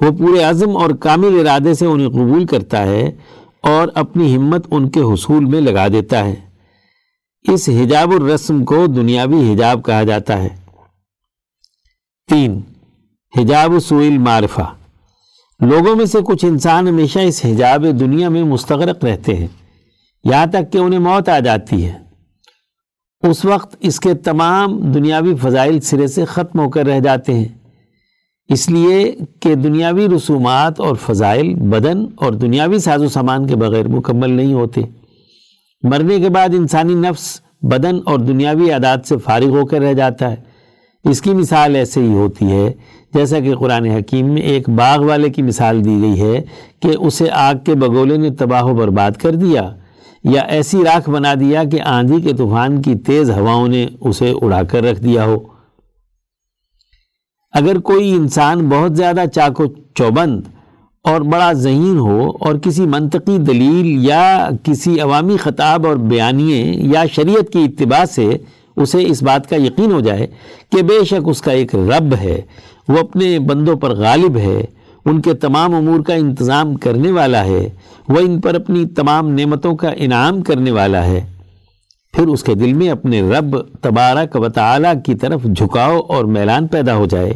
وہ پورے عزم اور کامل ارادے سے انہیں قبول کرتا ہے اور اپنی ہمت ان کے حصول میں لگا دیتا ہے۔ اس حجاب الرسم کو دنیاوی حجاب کہا جاتا ہے۔ تین، حجاب سوئل معرفہ لوگوں میں سے کچھ انسان ہمیشہ اس حجاب دنیا میں مستغرق رہتے ہیں، یہاں تک کہ انہیں موت آ جاتی ہے۔ اس وقت اس کے تمام دنیاوی فضائل سرے سے ختم ہو کر رہ جاتے ہیں۔ اس لیے کہ دنیاوی رسومات اور فضائل بدن اور دنیاوی ساز و سامان کے بغیر مکمل نہیں ہوتے۔ مرنے کے بعد انسانی نفس بدن اور دنیاوی عادات سے فارغ ہو کر رہ جاتا ہے۔ اس کی مثال ایسے ہی ہوتی ہے جیسا کہ قرآن حکیم میں ایک باغ والے کی مثال دی گئی ہے کہ اسے آگ کے بگولے نے تباہ و برباد کر دیا یا ایسی راکھ بنا دیا کہ آندھی کے طوفان کی تیز ہواؤں نے اسے اڑا کر رکھ دیا ہو۔ اگر کوئی انسان بہت زیادہ چاکو چوبند اور بڑا ذہین ہو اور کسی منطقی دلیل یا کسی عوامی خطاب اور بیانیے یا شریعت کی اتباع سے اسے اس بات کا یقین ہو جائے کہ بے شک اس کا ایک رب ہے وہ اپنے بندوں پر غالب ہے، ان کے تمام امور کا انتظام کرنے والا ہے، وہ ان پر اپنی تمام نعمتوں کا انعام کرنے والا ہے۔ پھر اس کے دل میں اپنے رب تبارک و تعالی کی طرف جھکاؤ اور میلان پیدا ہو جائے۔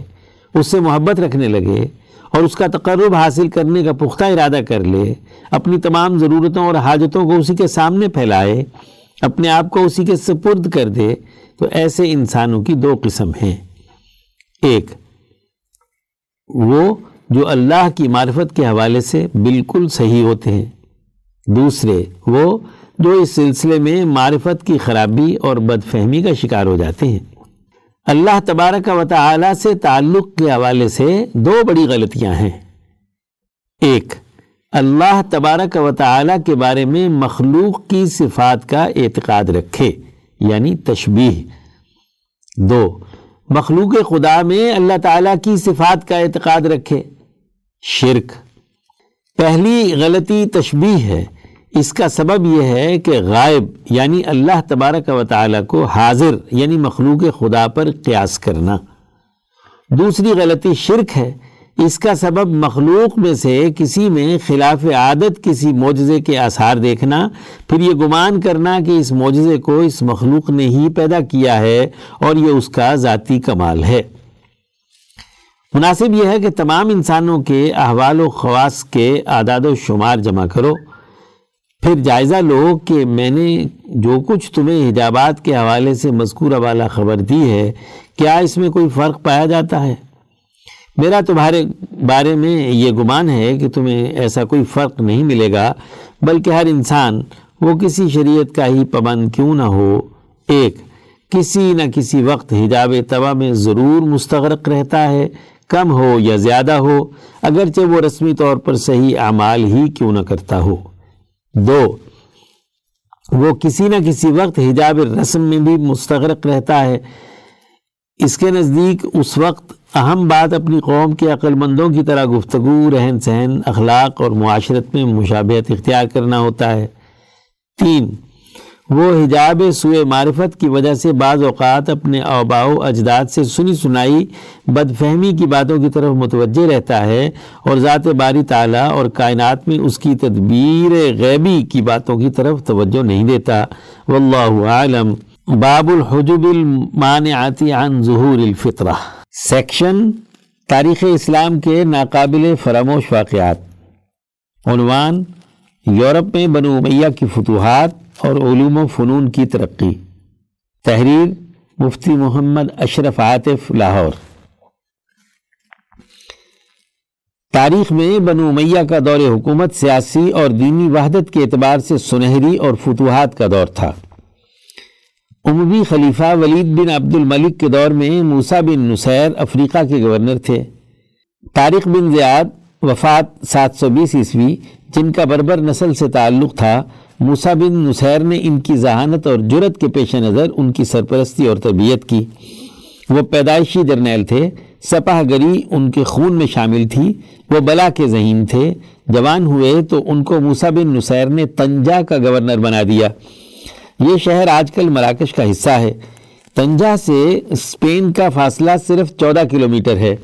اس سے محبت رکھنے لگے اور اس کا تقرب حاصل کرنے کا پختہ ارادہ کر لے۔ اپنی تمام ضرورتوں اور حاجتوں کو اسی کے سامنے پھیلائے، اپنے آپ کو اسی کے سپرد کر دے۔ تو ایسے انسانوں کی دو قسم ہیں۔ ایک وہ جو اللہ کی معرفت کے حوالے سے بالکل صحیح ہوتے ہیں۔ دوسرے، وہ جو اس سلسلے میں معرفت کی خرابی اور بد فہمی کا شکار ہو جاتے ہیں۔ اللہ تبارک و تعالی سے تعلق کے حوالے سے دو بڑی غلطیاں ہیں۔ ایک، اللہ تبارک و تعالی کے بارے میں مخلوق کی صفات کا اعتقاد رکھے یعنی تشبیح دو مخلوق خدا میں اللہ تعالیٰ کی صفات کا اعتقاد رکھے۔ شرک۔ پہلی غلطی تشبیح ہے۔ اس کا سبب یہ ہے کہ غائب یعنی اللہ تبارک و تعالیٰ کو حاضر یعنی مخلوق خدا پر قیاس کرنا۔ دوسری غلطی شرک ہے۔ اس کا سبب مخلوق میں سے کسی میں خلاف عادت کسی معجزے کے آثار دیکھنا، پھر یہ گمان کرنا کہ اس معجزے کو اس مخلوق نے ہی پیدا کیا ہے اور یہ اس کا ذاتی کمال ہے۔ مناسب یہ ہے کہ تمام انسانوں کے احوال و خواص کے اعداد و شمار جمع کرو۔ پھر جائزہ لو کہ میں نے جو کچھ تمہیں حجابات کے حوالے سے مذکورہ والا خبر دی ہے، کیا اس میں کوئی فرق پایا جاتا ہے؟ میرا تمہارے بارے میں یہ گمان ہے کہ تمہیں ایسا کوئی فرق نہیں ملے گا، بلکہ ہر انسان وہ کسی شریعت کا ہی پابند کیوں نہ ہو۔ ایک، کسی نہ کسی وقت حجاب طبع میں ضرور مستغرق رہتا ہے، کم ہو یا زیادہ ہو، اگرچہ وہ رسمی طور پر صحیح اعمال ہی کیوں نہ کرتا ہو۔ دو، وہ کسی نہ کسی وقت حجاب رسم میں بھی مستغرق رہتا ہے۔ اس کے نزدیک اس وقت اہم بات اپنی قوم کے عقل مندوں کی طرح گفتگو، رہن سہن، اخلاق اور معاشرت میں مشابہت اختیار کرنا ہوتا ہے۔ تین، وہ حجاب سوئے معرفت کی وجہ سے بعض اوقات اپنے اوباؤ اجداد سے سنی سنائی بد فہمی کی باتوں کی طرف متوجہ رہتا ہے اور ذات باری تعالیٰ اور کائنات میں اس کی تدبیر غیبی کی باتوں کی طرف توجہ نہیں دیتا۔ واللہ عالم باب الحجب المانعات عن ظہور الفطرہ۔ سیکشن تاریخ اسلام کے ناقابل فراموش واقعات۔ عنوان یورپ میں بنو امیہ کی فتوحات اور علوم و فنون کی ترقی۔ تحریر مفتی محمد اشرف عاطف، لاہور۔ تاریخ میں بنو امیہ کا دور حکومت سیاسی اور دینی وحدت کے اعتبار سے سنہری اور فتوحات کا دور تھا۔ اموی خلیفہ ولید بن عبد الملک کے دور میں موسا بن نصیر افریقہ کے گورنر تھے۔ طارق بن زیاد وفات سات سو بیس عیسوی، جن کا بربر نسل سے تعلق تھا موسا بن نصیر نے ان کی ذہانت اور جرت کے پیش نظر ان کی سرپرستی اور تربیت کی۔ وہ پیدائشی جرنیل تھے، سپاہ گری ان کے خون میں شامل تھی، وہ بلا کے ذہین تھے۔ جوان ہوئے تو ان کو موسا بن نصیر نے تنجا کا گورنر بنا دیا۔ یہ شہر آج کل مراکش کا حصہ ہے۔ تنجا سے اسپین کا فاصلہ صرف چودہ کلومیٹر ہے۔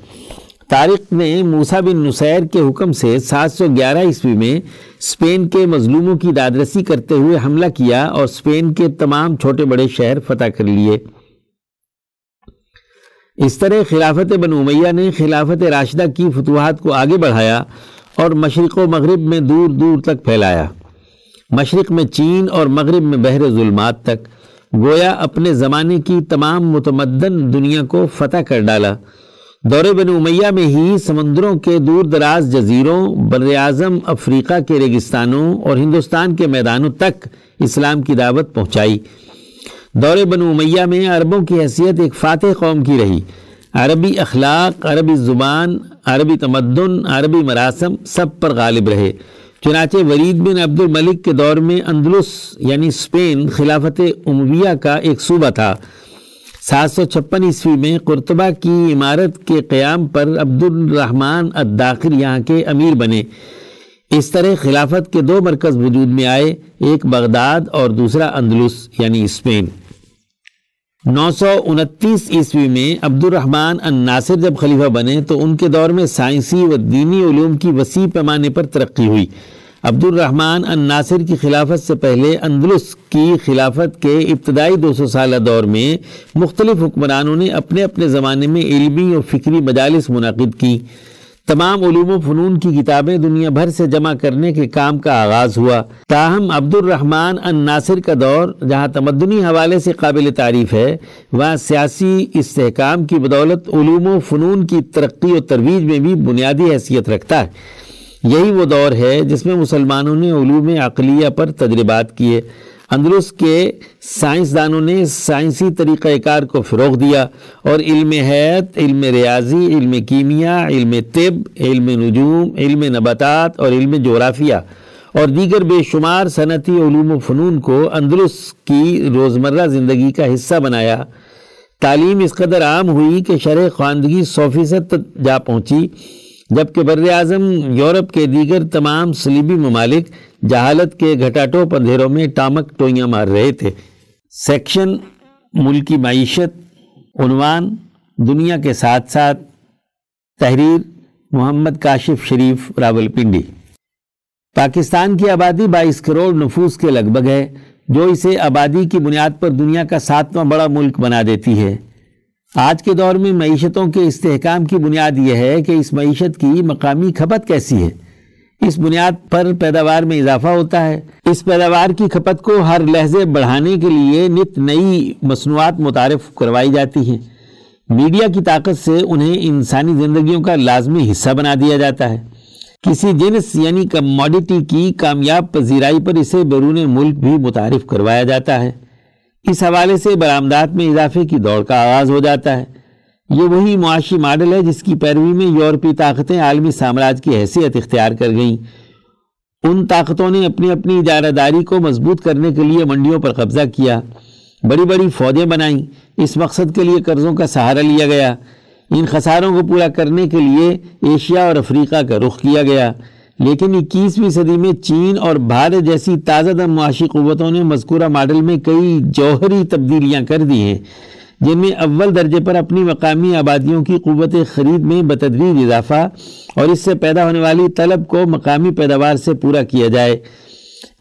طارق نے موسا بن نصیر کے حکم سے سات سو گیارہ عیسوی میں اسپین کے مظلوموں کی دادرسی کرتے ہوئے حملہ کیا اور اسپین کے تمام چھوٹے بڑے شہر فتح کر لیے۔ اس طرح خلافت بن امیہ نے خلافت راشدہ کی فتوحات کو آگے بڑھایا اور مشرق و مغرب میں دور دور تک پھیلایا۔ مشرق میں چین اور مغرب میں بحر ظلمات تک، گویا اپنے زمانے کی تمام متمدن دنیا کو فتح کر ڈالا۔ دور بن امیہ میں ہی سمندروں کے دور دراز جزیروں، بر اعظم افریقہ کے ریگستانوں اور ہندوستان کے میدانوں تک اسلام کی دعوت پہنچائی۔ دور بن امیہ میں عربوں کی حیثیت ایک فاتح قوم کی رہی۔ عربی اخلاق، عربی زبان، عربی تمدن، عربی مراسم سب پر غالب رہے۔ چنانچہ ورید بن عبد الملک کے دور میں اندلس یعنی اسپین خلافت امویہ کا ایک صوبہ تھا۔ سات سو چھپن عیسوی میں قرطبہ کی عمارت کے قیام پر عبد الرحمن الداخر یہاں کے امیر بنے۔ اس طرح خلافت کے دو مرکز وجود میں آئے، ایک بغداد اور دوسرا اندلس یعنی اسپین نو سو انتیس عیسوی میں عبد الرحمن الناصر جب خلیفہ بنے تو ان کے دور میں سائنسی و دینی علوم کی وسیع پیمانے پر ترقی ہوئی۔ عبد الرحمن الناصر کی خلافت سے پہلے اندلس کی خلافت کے ابتدائی دو سو سالہ دور میں مختلف حکمرانوں نے اپنے اپنے زمانے میں علمی اور فکری مجالس منعقد کی۔ تمام علوم و فنون کی کتابیں دنیا بھر سے جمع کرنے کے کام کا آغاز ہوا۔ تاہم عبد الرحمن الناصر کا دور، جہاں تمدنی حوالے سے قابل تعریف ہے، وہاں سیاسی استحکام کی بدولت علوم و فنون کی ترقی و ترویج میں بھی بنیادی حیثیت رکھتا ہے۔ یہی وہ دور ہے جس میں مسلمانوں نے علوم عقلیہ پر تجربات کیے۔ اندلس کے سائنسدانوں نے سائنسی طریقہ کار کو فروغ دیا اور علم حیت علم ریاضی، علم کیمیا، علم طب، علم نجوم، علم نباتات اور علم جغرافیہ اور دیگر بے شمار صنعتی علوم و فنون کو اندلس کی روزمرہ زندگی کا حصہ بنایا۔ تعلیم اس قدر عام ہوئی کہ شرح خواندگی سو فیصد جا پہنچی۔ جبکہ بر اعظم یورپ کے دیگر تمام سلیبی ممالک جہالت کے گھٹاٹو پندھیروں میں ٹامک ٹوئیاں مار رہے تھے۔ سیکشن، ملکی معیشت، عنوان، دنیا کے ساتھ ساتھ، تحریر، محمد کاشف شریف، راول پنڈی۔ پاکستان کی آبادی بائیس کروڑ نفوس کے لگ بھگ ہے، جو اسے آبادی کی بنیاد پر دنیا کا ساتواں بڑا ملک بنا دیتی ہے۔ آج کے دور میں معیشتوں کے استحکام کی بنیاد یہ ہے کہ اس معیشت کی مقامی کھپت کیسی ہے۔ اس بنیاد پر پیداوار میں اضافہ ہوتا ہے۔ اس پیداوار کی کھپت کو ہر لہجے بڑھانے کے لیے نت نئی مصنوعات متعارف کروائی جاتی ہیں۔ میڈیا کی طاقت سے انہیں انسانی زندگیوں کا لازمی حصہ بنا دیا جاتا ہے۔ کسی جنس یعنی کموڈیٹی کی کامیاب پذیرائی پر اسے بیرون ملک بھی متعارف کروایا جاتا ہے۔ اس حوالے سے برآمدات میں اضافے کی دوڑ کا آغاز ہو جاتا ہے۔ یہ وہی معاشی ماڈل ہے جس کی پیروی میں یورپی طاقتیں عالمی سامراج کی حیثیت اختیار کر گئیں۔ ان طاقتوں نے اپنی اپنی اجارہ داری کو مضبوط کرنے کے لیے منڈیوں پر قبضہ کیا۔ بڑی بڑی فوجیں بنائیں۔ اس مقصد کے لیے قرضوں کا سہارا لیا گیا۔ ان خساروں کو پورا کرنے کے لیے ایشیا اور افریقہ کا رخ کیا گیا۔ لیکن اکیسویں صدی میں چین اور بھارت جیسی تازہ دم معاشی قوتوں نے مذکورہ ماڈل میں کئی جوہری تبدیلیاں کر دی ہیں، جن میں اول درجے پر اپنی مقامی آبادیوں کی قوت خرید میں بتدریج اضافہ اور اس سے پیدا ہونے والی طلب کو مقامی پیداوار سے پورا کیا جائے۔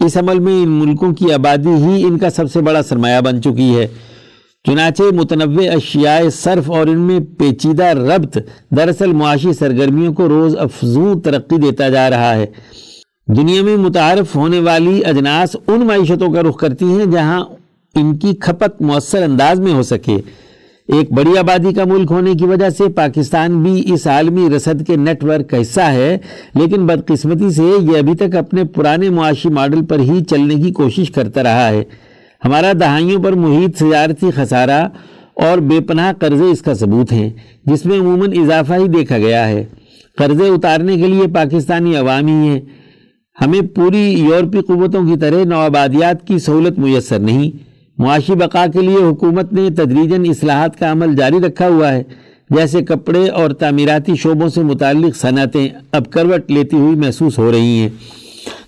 اس عمل میں ان ملکوں کی آبادی ہی ان کا سب سے بڑا سرمایہ بن چکی ہے۔ چنانچہ متنوع اشیاء صرف اور ان میں پیچیدہ ربط دراصل معاشی سرگرمیوں کو روز افزوں ترقی دیتا جا رہا ہے۔ دنیا میں متعارف ہونے والی اجناس ان معیشتوں کا رخ کرتی ہیں جہاں ان کی کھپت مؤثر انداز میں ہو سکے۔ ایک بڑی آبادی کا ملک ہونے کی وجہ سے پاکستان بھی اس عالمی رسد کے نیٹ ورک کا حصہ ہے، لیکن بدقسمتی سے یہ ابھی تک اپنے پرانے معاشی ماڈل پر ہی چلنے کی کوشش کرتا رہا ہے۔ ہمارا دہائیوں پر محیط سجارتی خسارہ اور بے پناہ قرضے اس کا ثبوت ہیں جس میں عموماً اضافہ ہی دیکھا گیا ہے۔ قرضے اتارنے کے لیے پاکستانی عوامی ہیں۔ ہمیں پوری یورپی قوتوں کی طرح نوآبادیات کی سہولت میسر نہیں۔ معاشی بقا کے لیے حکومت نے تدریجاً اصلاحات کا عمل جاری رکھا ہوا ہے، جیسے کپڑے اور تعمیراتی شعبوں سے متعلق صنعتیں اب کروٹ لیتی ہوئی محسوس ہو رہی ہیں۔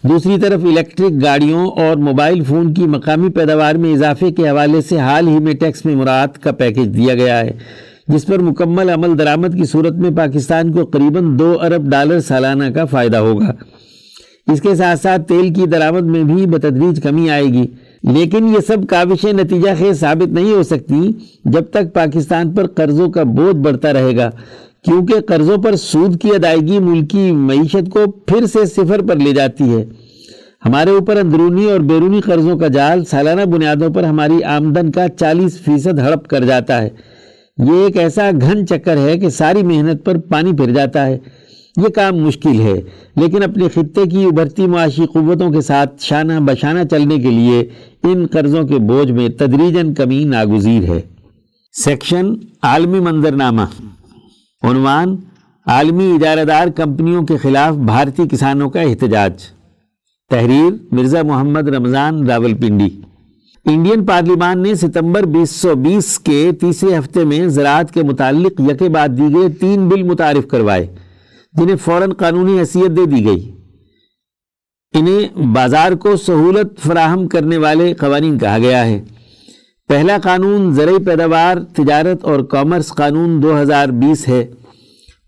دوسری طرف الیکٹرک گاڑیوں اور موبائل فون کی مقامی پیداوار میں اضافے کے حوالے سے حال ہی میں ٹیکس میں مراعات کا پیکج دیا گیا ہے، جس پر مکمل عمل درآمد کی صورت میں پاکستان کو قریباً دو ارب ڈالر سالانہ کا فائدہ ہوگا۔ اس کے ساتھ ساتھ تیل کی درآمد میں بھی بتدریج کمی آئے گی۔ لیکن یہ سب کاوشیں نتیجہ خیز ثابت نہیں ہو سکتی جب تک پاکستان پر قرضوں کا بوجھ بڑھتا رہے گا۔ کیونکہ قرضوں پر سود کی ادائیگی ملکی معیشت کو پھر سے صفر پر لے جاتی ہے۔ ہمارے اوپر اندرونی اور بیرونی قرضوں کا جال سالانہ بنیادوں پر ہماری آمدن کا چالیس فیصد ہڑپ کر جاتا ہے۔ یہ ایک ایسا گھن چکر ہے کہ ساری محنت پر پانی پھر جاتا ہے۔ یہ کام مشکل ہے، لیکن اپنے خطے کی ابھرتی معاشی قوتوں کے ساتھ شانہ بشانہ چلنے کے لیے ان قرضوں کے بوجھ میں تدریجن کمی ناگزیر ہے۔ سیکشن عالمی منظرنامہ۔ عنوان، عالمی ادارہ دار کمپنیوں کے خلاف بھارتی کسانوں کا احتجاج۔ تحریر، مرزا محمد رمضان راول پنڈی انڈین پارلیمان نے ستمبر بیس سو بیس کے تیسرے ہفتے میں زراعت کے متعلق یکے بعد دی گئے تین بل متعارف کروائے، جنہیں فوراً قانونی حیثیت دے دی گئی۔ انہیں بازار کو سہولت فراہم کرنے والے قوانین کہا گیا ہے۔ پہلا قانون زرعی پیداوار، تجارت اور کامرس قانون دو ہزار بیس ہے۔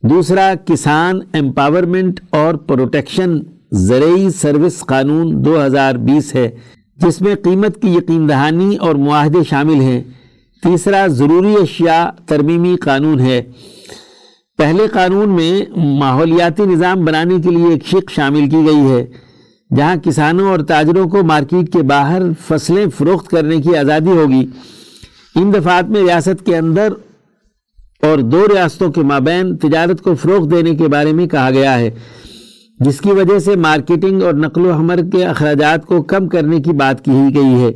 دوسرا، کسان امپاورمنٹ اور پروٹیکشن زرعی سروس قانون دو ہزار بیس ہے، جس میں قیمت کی یقین دہانی اور معاہدے شامل ہیں۔ تیسرا، ضروری اشیاء ترمیمی قانون ہے۔ پہلے قانون میں ماحولیاتی نظام بنانے کے لیے ایک شک شامل کی گئی ہے۔ جہاں کسانوں اور تاجروں کو مارکیٹ کے باہر فصلیں فروخت کرنے کی آزادی ہوگی۔ ان دفعات میں ریاست کے اندر اور دو ریاستوں کے مابین تجارت کو فروغ دینے کے بارے میں کہا گیا ہے، جس کی وجہ سے مارکیٹنگ اور نقل و حمل کے اخراجات کو کم کرنے کی بات کی گئی ہے۔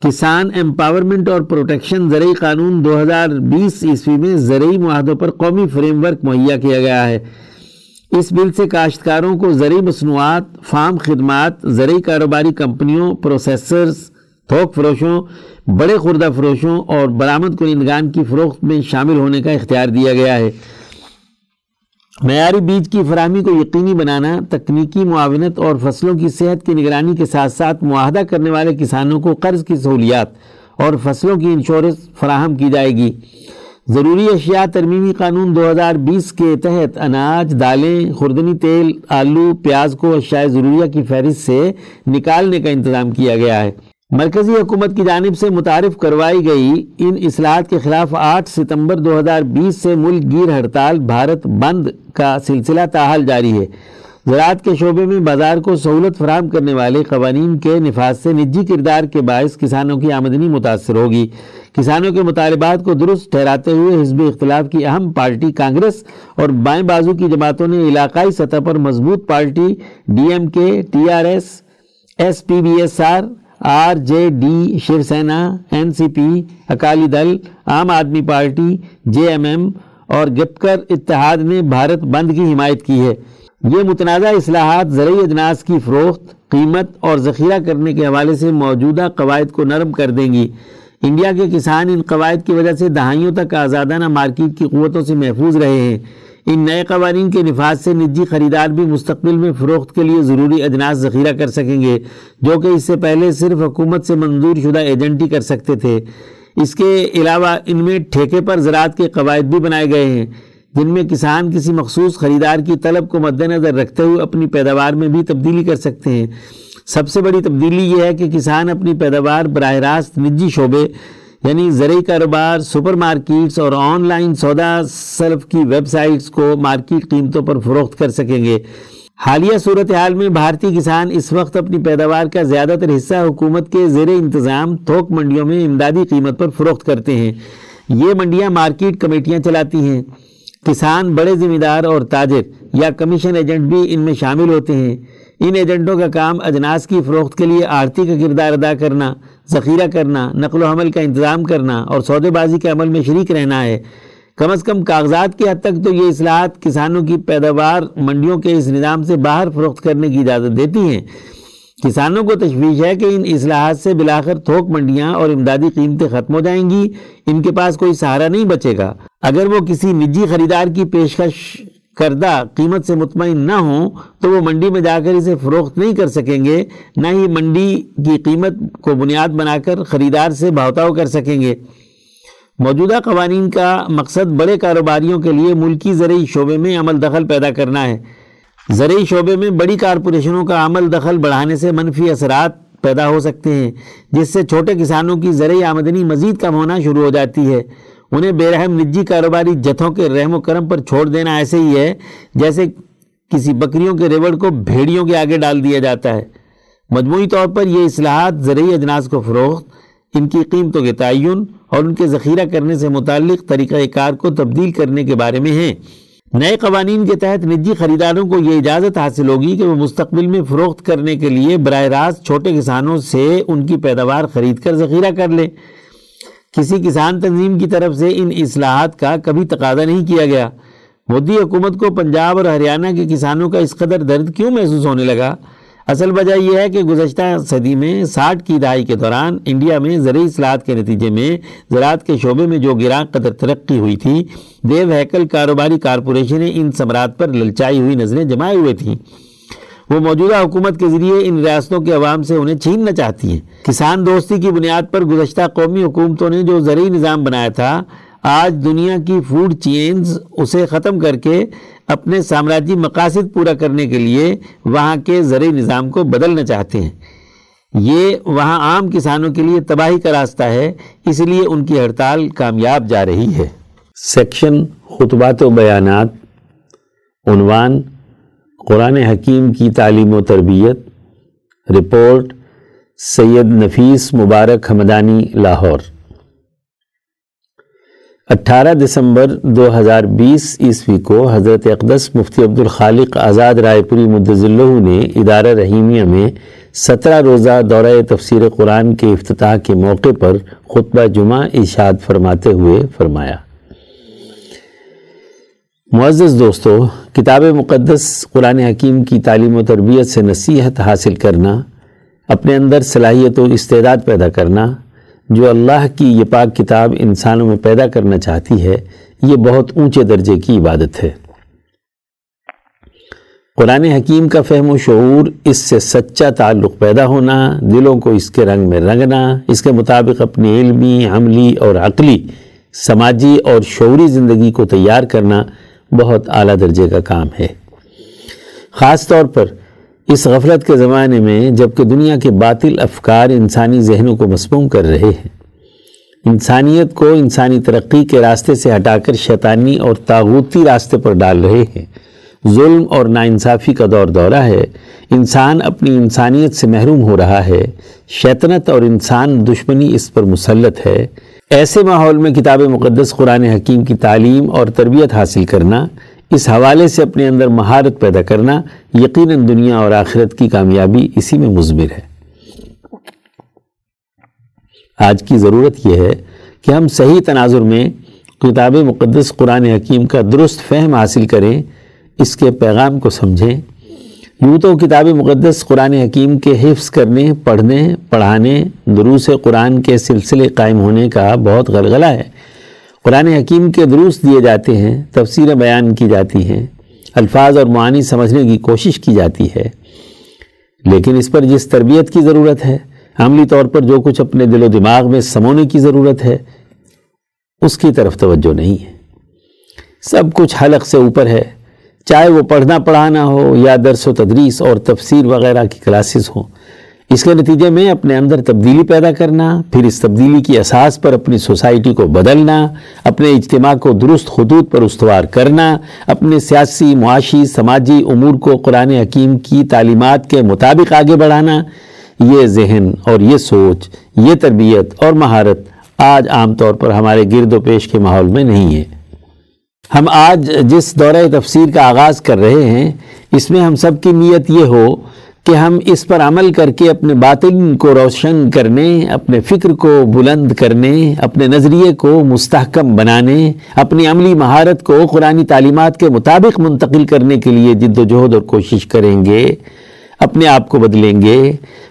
کسان امپاورمنٹ اور پروٹیکشن زرعی قانون دو ہزار بیس عیسوی میں زرعی معاہدوں پر قومی فریم ورک مہیا کیا گیا ہے۔ اس بل سے کاشتکاروں کو زرعی مصنوعات، فارم خدمات، زرعی کاروباری کمپنیوں، پروسیسرز، تھوک فروشوں، بڑے خوردہ فروشوں اور برآمد کنندگان کی فروخت میں شامل ہونے کا اختیار دیا گیا ہے۔ معیاری بیج کی فراہمی کو یقینی بنانا، تکنیکی معاونت اور فصلوں کی صحت کی نگرانی کے ساتھ ساتھ معاہدہ کرنے والے کسانوں کو قرض کی سہولیات اور فصلوں کی انشورنس فراہم کی جائے گی۔ ضروری اشیاء ترمیمی قانون دو ہزار بیس کے تحت اناج، دالیں، خوردنی تیل، آلو، پیاز کو اشیاء ضروریہ کی فہرست سے نکالنے کا انتظام کیا گیا ہے۔ مرکزی حکومت کی جانب سے متعارف کروائی گئی ان اصلاحات کے خلاف آٹھ ستمبر دو ہزار بیس سے ملک گیر ہڑتال بھارت بند کا سلسلہ تاحال جاری ہے۔ زراعت کے شعبے میں بازار کو سہولت فراہم کرنے والے قوانین کے نفاذ سے نجی کردار کے باعث کسانوں کی آمدنی متاثر ہوگی۔ کسانوں کے مطالبات کو درست ٹھہراتے ہوئے حزب اختلاف کی اہم پارٹی کانگریس اور بائیں بازو کی جماعتوں نے علاقائی سطح پر مضبوط party D M K, T R S S P B S R R J D Shiv Sena N C P, Akali Dal, Aam Aadmi party, J M M اور گپکر اتحاد نے بھارت بند کی حمایت کی ہے۔ یہ متنازع اصلاحات زرعی اجناس کی فروخت، قیمت اور ذخیرہ کرنے کے حوالے سے موجودہ قواعد کو نرم کر دیں گی۔ انڈیا کے کسان ان قواعد کی وجہ سے دہائیوں تک آزادانہ مارکیٹ کی قوتوں سے محفوظ رہے ہیں۔ ان نئے قوانین کے نفاذ سے نجی خریدار بھی مستقبل میں فروخت کے لیے ضروری اجناس ذخیرہ کر سکیں گے، جو کہ اس سے پہلے صرف حکومت سے منظور شدہ ایجنٹی کر سکتے تھے۔ اس کے علاوہ ان میں ٹھیکے پر زراعت کے قواعد بھی بنائے گئے ہیں، جن میں کسان کسی مخصوص خریدار کی طلب کو مد نظر رکھتے ہوئے اپنی پیداوار میں بھی تبدیلی کر سکتے ہیں۔ سب سے بڑی تبدیلی یہ ہے کہ کسان اپنی پیداوار براہ راست نجی شعبے یعنی زرعی کاروبار، سپر مارکیٹس اور آن لائن سودا سلف کی ویب سائٹس کو مارکیٹ قیمتوں پر فروخت کر سکیں گے۔ حالیہ صورتحال میں بھارتی کسان اس وقت اپنی پیداوار کا زیادہ تر حصہ حکومت کے زیر انتظام تھوک منڈیوں میں امدادی قیمت پر فروخت کرتے ہیں۔ یہ منڈیاں مارکیٹ کمیٹیاں چلاتی ہیں۔ کسان بڑے ذمہ دار اور تاجر یا کمیشن ایجنٹ بھی ان میں شامل ہوتے ہیں۔ ان ایجنٹوں کا کام اجناس کی فروخت کے لیے آرتی کا کردار ادا کرنا، ذخیرہ کرنا، نقل و حمل کا انتظام کرنا اور سودے بازی کے عمل میں شریک رہنا ہے۔ کم از کم کاغذات کی حد تک تو یہ اصلاحات کسانوں کی پیداوار منڈیوں کے اس نظام سے باہر فروخت کرنے کی اجازت دیتی ہیں۔ کسانوں کو تشویش ہے کہ ان اصلاحات سے بلاخر تھوک منڈیاں اور امدادی قیمتیں ختم ہو جائیں گی، ان کے پاس کوئی سہارا نہیں بچے گا۔ اگر وہ کسی نجی خریدار کی پیشکش کردہ قیمت سے مطمئن نہ ہوں تو وہ منڈی میں جا کر اسے فروخت نہیں کر سکیں گے، نہ ہی منڈی کی قیمت کو بنیاد بنا کر خریدار سے بہتاؤ کر سکیں گے۔ موجودہ قوانین کا مقصد بڑے کاروباریوں کے لیے ملکی زرعی شعبے میں عمل دخل پیدا کرنا ہے۔ زرعی شعبے میں بڑی کارپوریشنوں کا عمل دخل بڑھانے سے منفی اثرات پیدا ہو سکتے ہیں، جس سے چھوٹے کسانوں کی زرعی آمدنی مزید کم ہونا شروع ہو جاتی ہے۔ انہیں بے رحم نجی کاروباری جتھوں کے رحم و کرم پر چھوڑ دینا ایسے ہی ہے جیسے کسی بکریوں کے ریوڑ کو بھیڑیوں کے آگے ڈال دیا جاتا ہے۔ مجموعی طور پر یہ اصلاحات زرعی اجناس کو فروخت، ان کی قیمتوں کے تعین اور ان کے ذخیرہ کرنے سے متعلق طریقہ کار کو تبدیل کرنے کے بارے میں ہیں۔ نئے قوانین کے تحت نجی خریداروں کو یہ اجازت حاصل ہوگی کہ وہ مستقبل میں فروخت کرنے کے لیے براہ راست چھوٹے کسانوں سے ان کی پیداوار خرید کر ذخیرہ کر لیں۔ کسی کسان تنظیم کی طرف سے ان اصلاحات کا کبھی تقاضا نہیں کیا گیا۔ مودی حکومت کو پنجاب اور ہریانہ کے کسانوں کا اس قدر درد کیوں محسوس ہونے لگا؟ اصل وجہ یہ ہے کہ گزشتہ صدی میں ساٹھ کی دہائی کے دوران انڈیا میں زرعی اصلاحات کے نتیجے میں زراعت کے شعبے میں جو گراں قدر ترقی ہوئی تھی، دیو ہیکل کاروباری کارپوریشنیں ان ثمرات پر للچائی ہوئی نظریں جمائے ہوئے تھیں۔ وہ موجودہ حکومت کے ذریعے ان ریاستوں کے عوام سے انہیں چھیننا چاہتی ہیں۔ کسان دوستی کی بنیاد پر گزشتہ قومی حکومتوں نے جو زرعی نظام بنایا تھا، آج دنیا کی فوڈ چینز اسے ختم کر کے اپنے سامراجی مقاصد پورا کرنے کے لیے وہاں کے زرعی نظام کو بدلنا چاہتے ہیں۔ یہ وہاں عام کسانوں کے لیے تباہی کا راستہ ہے، اس لیے ان کی ہڑتال کامیاب جا رہی ہے۔ سیکشن خطبات و بیانات، عنوان قرآن حکیم کی تعلیم و تربیت، رپورٹ سید نفیس مبارک حمدانی لاہور۔ اٹھارہ دسمبر دو ہزار بیس عیسوی کو حضرت اقدس مفتی عبد الخالق آزاد رائے پوری مدضلہ نے ادارہ رحیمیہ میں سترہ روزہ دورہ تفسیر قرآن کے افتتاح کے موقع پر خطبہ جمعہ اشاد فرماتے ہوئے فرمایا۔ معزز دوستو، کتاب مقدس قرآن حکیم کی تعلیم و تربیت سے نصیحت حاصل کرنا، اپنے اندر صلاحیت و استعداد پیدا کرنا، جو اللہ کی یہ پاک کتاب انسانوں میں پیدا کرنا چاہتی ہے، یہ بہت اونچے درجے کی عبادت ہے۔ قرآن حکیم کا فہم و شعور اس سے سچا تعلق پیدا ہونا، دلوں کو اس کے رنگ میں رنگنا، اس کے مطابق اپنی علمی، عملی اور عقلی، سماجی اور شعوری زندگی کو تیار کرنا بہت اعلیٰ درجے کا کام ہے۔ خاص طور پر اس غفلت کے زمانے میں جبکہ دنیا کے باطل افکار انسانی ذہنوں کو مسموم کر رہے ہیں۔ انسانیت کو انسانی ترقی کے راستے سے ہٹا کر شیطانی اور تاغوتی راستے پر ڈال رہے ہیں۔ ظلم اور ناانصافی کا دور دورہ ہے۔ انسان اپنی انسانیت سے محروم ہو رہا ہے۔ شیطنت اور انسان دشمنی اس پر مسلط ہے۔ ایسے ماحول میں کتاب مقدس قرآن حکیم کی تعلیم اور تربیت حاصل کرنا، اس حوالے سے اپنے اندر مہارت پیدا کرنا یقیناً دنیا اور آخرت کی کامیابی اسی میں مضمر ہے۔ آج کی ضرورت یہ ہے کہ ہم صحیح تناظر میں کتاب مقدس قرآن حکیم کا درست فہم حاصل کریں، اس کے پیغام کو سمجھیں یوں تو کتاب مقدس قرآن حکیم کے حفظ کرنے، پڑھنے، پڑھانے، دروس قرآن کے سلسلے قائم ہونے کا بہت غلغلہ ہے۔ قرآن حکیم کے دروس دیے جاتے ہیں، تفسیر بیان کی جاتی ہیں، الفاظ اور معانی سمجھنے کی کوشش کی جاتی ہے۔ لیکن اس پر جس تربیت کی ضرورت ہے، عملی طور پر جو کچھ اپنے دل و دماغ میں سمونے کی ضرورت ہے، اس کی طرف توجہ نہیں ہے۔ سب کچھ حلق سے اوپر ہے چاہے وہ پڑھنا پڑھانا ہو یا درس و تدریس اور تفسیر وغیرہ کی کلاسز ہوں، اس کے نتیجے میں اپنے اندر تبدیلی پیدا کرنا، پھر اس تبدیلی کی اساس پر اپنی سوسائٹی کو بدلنا، اپنے اجتماع کو درست خطوط پر استوار کرنا، اپنے سیاسی، معاشی، سماجی امور کو قرآن حکیم کی تعلیمات کے مطابق آگے بڑھانا، یہ ذہن اور یہ سوچ، یہ تربیت اور مہارت آج عام طور پر ہمارے گرد و پیش کے ماحول میں نہیں ہے۔ ہم آج جس دورہ تفسیر کا آغاز کر رہے ہیں، اس میں ہم سب کی نیت یہ ہو کہ ہم اس پر عمل کر کے اپنے باطن کو روشن کرنے، اپنے فکر کو بلند کرنے، اپنے نظریے کو مستحکم بنانے، اپنی عملی مہارت کو قرآن تعلیمات کے مطابق منتقل کرنے کے لیے جد و جہد اور کوشش کریں گے، اپنے آپ کو بدلیں گے،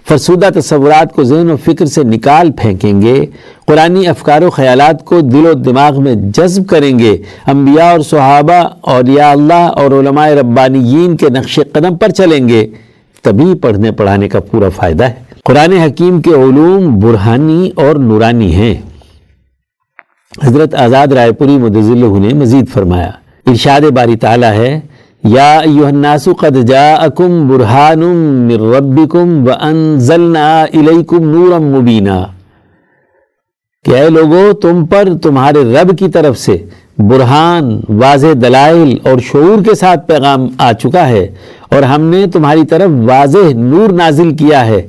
فرسودہ تصورات کو ذہن و فکر سے نکال پھینکیں گے قرآن افکار و خیالات کو دل و دماغ میں جذب کریں گے۔ انبیاء اور صحابہ اور یا اللہ اور علماء ربانیین کے نقش قدم پر چلیں گے۔ تبھی پڑھنے پڑھانے کا پورا فائدہ ہے۔ قرآن حکیم کے علوم برہانی اور نورانی ہیں۔ حضرت آزاد رائے پوری مدضل نے مزید فرمایا۔ ارشاد باری تعالیٰ ہے، یا ایوہ الناس قد جاءکم برہان من ربکم وانزلنا الیکم نورا مبینا۔ کہ اے لوگو، تم پر تمہارے رب کی طرف سے برہان، واضح دلائل اور شعور کے ساتھ پیغام آ چکا ہے اور ہم نے تمہاری طرف واضح نور نازل کیا ہے۔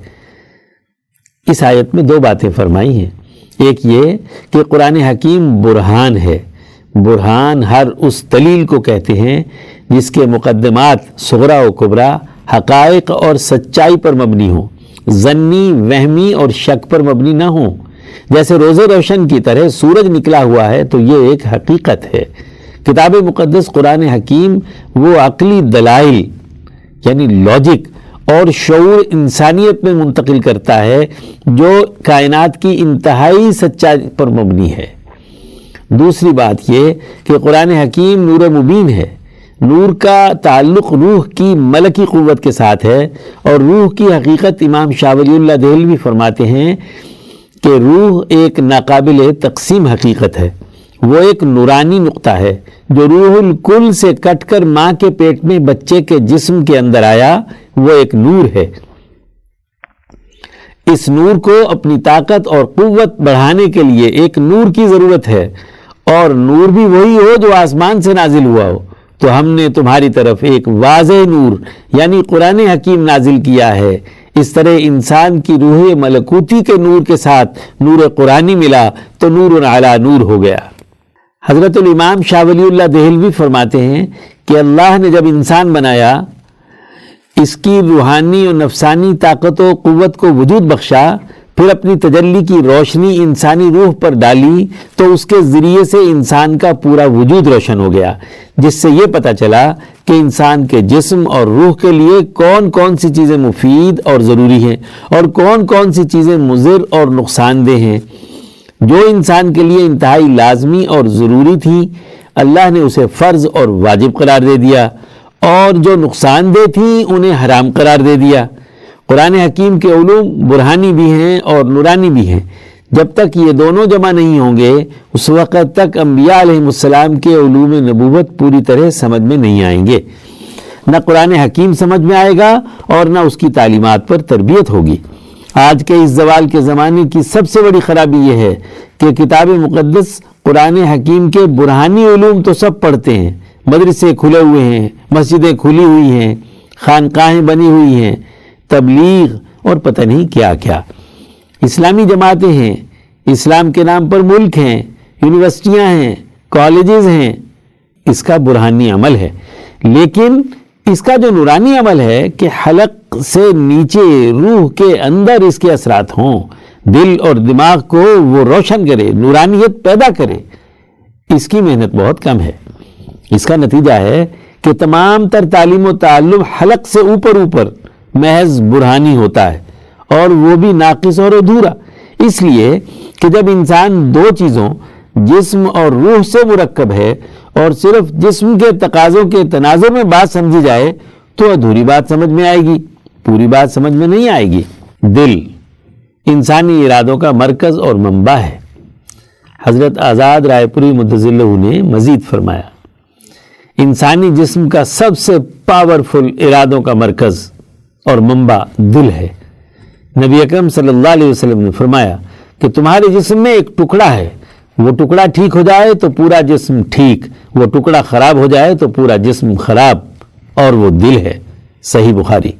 اس آیت میں دو باتیں فرمائی ہیں۔ ایک یہ کہ قرآن حکیم برہان ہے۔ برہان ہر اس دلیل کو کہتے ہیں جس کے مقدمات سغرا و کبرا حقائق اور سچائی پر مبنی ہوں۔ ضنی وہمی اور شک پر مبنی نہ ہوں۔ جیسے روزے روشن کی طرح سورج نکلا ہوا ہے تو یہ ایک حقیقت ہے۔ کتاب مقدس قرآن حکیم وہ عقلی دلائل یعنی لاجک اور شعور انسانیت میں منتقل کرتا ہے جو کائنات کی انتہائی سچائی پر مبنی ہے۔ دوسری بات یہ کہ قرآن حکیم نور مبین ہے۔ نور کا تعلق روح کی ملکی قوت کے ساتھ ہے اور روح کی حقیقت امام شاہ ولی اللہ دہل بھی فرماتے ہیں کہ روح ایک ناقابل تقسیم حقیقت ہے۔ وہ ایک نورانی نقطہ ہے جو روح الکل سے کٹ کر ماں کے پیٹ میں بچے کے جسم کے اندر آیا، وہ ایک نور ہے۔ اس نور کو اپنی طاقت اور قوت بڑھانے کے لیے ایک نور کی ضرورت ہے۔ اور نور بھی وہی ہو جو آسمان سے نازل ہوا ہو۔ تو ہم نے تمہاری طرف ایک واضح نور یعنی قرآن حکیم نازل کیا ہے۔ اس طرح انسان کی روح ملکوتی کے نور کے ساتھ نور قرآنی ملا تو نور اعلیٰ نور ہو گیا۔ حضرت الامام شاہ ولی اللہ دہلوی فرماتے ہیں کہ اللہ نے جب انسان بنایا، اس کی روحانی اور نفسانی طاقت و قوت کو وجود بخشا پھر اپنی تجلی کی روشنی انسانی روح پر ڈالی تو اس کے ذریعے سے انسان کا پورا وجود روشن ہو گیا، جس سے یہ پتہ چلا کہ انسان کے جسم اور روح کے لیے کون کون سی چیزیں مفید اور ضروری ہیں اور کون کون سی چیزیں مضر اور نقصان دہ ہیں۔ جو انسان کے لیے انتہائی لازمی اور ضروری تھی، اللہ نے اسے فرض اور واجب قرار دے دیا اور جو نقصان دہ تھیں انہیں حرام قرار دے دیا۔ قرآن حکیم کے علوم برہانی بھی ہیں اور نورانی بھی ہیں۔ جب تک یہ دونوں جمع نہیں ہوں گے، اس وقت تک انبیاء علیہ السلام کے علوم نبوت پوری طرح سمجھ میں نہیں آئیں گے۔ نہ قرآن حکیم سمجھ میں آئے گا اور نہ اس کی تعلیمات پر تربیت ہوگی۔ آج کے اس زوال کے زمانے کی سب سے بڑی خرابی یہ ہے کہ کتاب مقدس، قرآن حکیم کے برہانی علوم تو سب پڑھتے ہیں۔ مدرسے کھلے ہوئے ہیں، مسجدیں کھلی ہوئی ہیں، خانقاہیں بنی ہوئی ہیں۔ تبلیغ اور پتہ نہیں کیا کیا۔ اسلامی جماعتیں ہیں، اسلام کے نام پر ملک ہیں، یونیورسٹیاں ہیں، کالجز ہیں۔ اس کا برہانی عمل ہے۔ لیکن اس کا جو نورانی عمل ہے کہ حلق سے نیچے روح کے اندر اس کے اثرات ہوں، دل اور دماغ کو وہ روشن کرے، نورانیت پیدا کرے، اس کی محنت بہت کم ہے۔ اس کا نتیجہ ہے کہ تمام تر تعلیم و تعلم حلق سے اوپر اوپر محض برہانی ہوتا ہے اور وہ بھی ناقص اور ادھورا۔ اس لیے کہ جب انسان دو چیزوں، جسم اور روح سے مرکب ہے اور صرف جسم کے تقاضوں کے تناظر میں بات سمجھی جائے، تو ادھوری بات سمجھ میں آئے گی، پوری بات سمجھ میں نہیں آئے گی۔ دل، انسانی ارادوں کا مرکز اور منبع ہے۔ حضرت آزاد رائے پوری متضل نے مزید فرمایا، انسانی جسم کا سب سے پاورفل ارادوں کا مرکز اور منبع دل ہے۔ نبی اکرم صلی اللہ علیہ وسلم نے فرمایا کہ تمہارے جسم میں ایک ٹکڑا ہے۔ وہ ٹکڑا ٹھیک ہو جائے تو پورا جسم ٹھیک۔ وہ ٹکڑا خراب ہو جائے تو پورا جسم خراب۔ اور وہ دل ہے۔ صحیح بخاری۔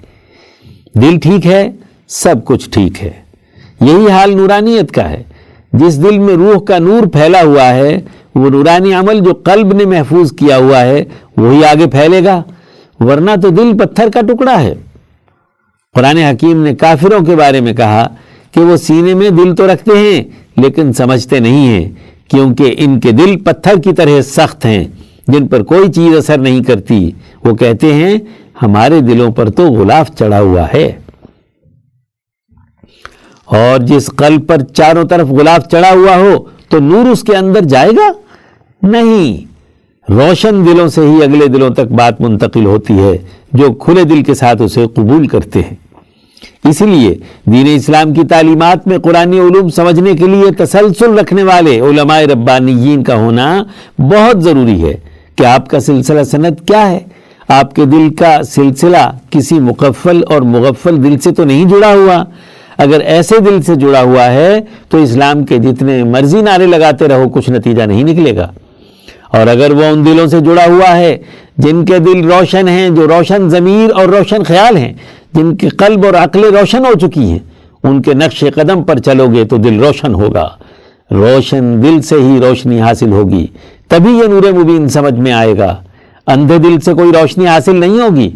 دل ٹھیک ہے، سب کچھ ٹھیک ہے۔ یہی حال نورانیت کا ہے۔ جس دل میں روح کا نور پھیلا ہوا ہے، وہ نورانی عمل جو قلب نے محفوظ کیا ہوا ہے، وہی آگے پھیلے گا۔ ورنہ تو دل پتھر کا ٹکڑا ہے۔ قرآن حکیم نے کافروں کے بارے میں کہا کہ وہ سینے میں دل تو رکھتے ہیں، لیکن سمجھتے نہیں ہیں، کیونکہ ان کے دل پتھر کی طرح سخت ہیں، جن پر کوئی چیز اثر نہیں کرتی۔ وہ کہتے ہیں، ہمارے دلوں پر تو غلاف چڑھا ہوا ہے۔ اور جس قلب پر چاروں طرف غلاف چڑھا ہوا ہو، تو نور اس کے اندر جائے گا؟ نہیں۔ روشن دلوں سے ہی اگلے دلوں تک بات منتقل ہوتی ہے، جو کھلے دل کے ساتھ اسے قبول کرتے ہیں۔ اس لیے دین اسلام کی تعلیمات میں قرآن علوم سمجھنے کے لیے تسلسل رکھنے والے علماء ربانیین کا ہونا بہت ضروری ہے کہ آپ کا سلسلہ سند کیا ہے؟ آپ کے دل کا سلسلہ کسی مقفل اور مغفل دل سے تو نہیں جڑا ہوا۔ اگر ایسے دل سے جڑا ہوا ہے تو اسلام کے جتنے مرضی نعرے لگاتے رہو، کچھ نتیجہ نہیں نکلے گا۔ اور اگر وہ ان دلوں سے جڑا ہوا ہے، جن کے دل روشن ہیں، جو روشن ضمیر اور روشن خیال ہیں جن کے قلب اور عقلیں روشن ہو چکی ہیں، ان کے نقش قدم پر چلو گے تو دل روشن ہوگا۔ روشن دل سے ہی روشنی حاصل ہوگی، تبھی یہ نور مبین سمجھ میں آئے گا۔ اندھے دل سے کوئی روشنی حاصل نہیں ہوگی۔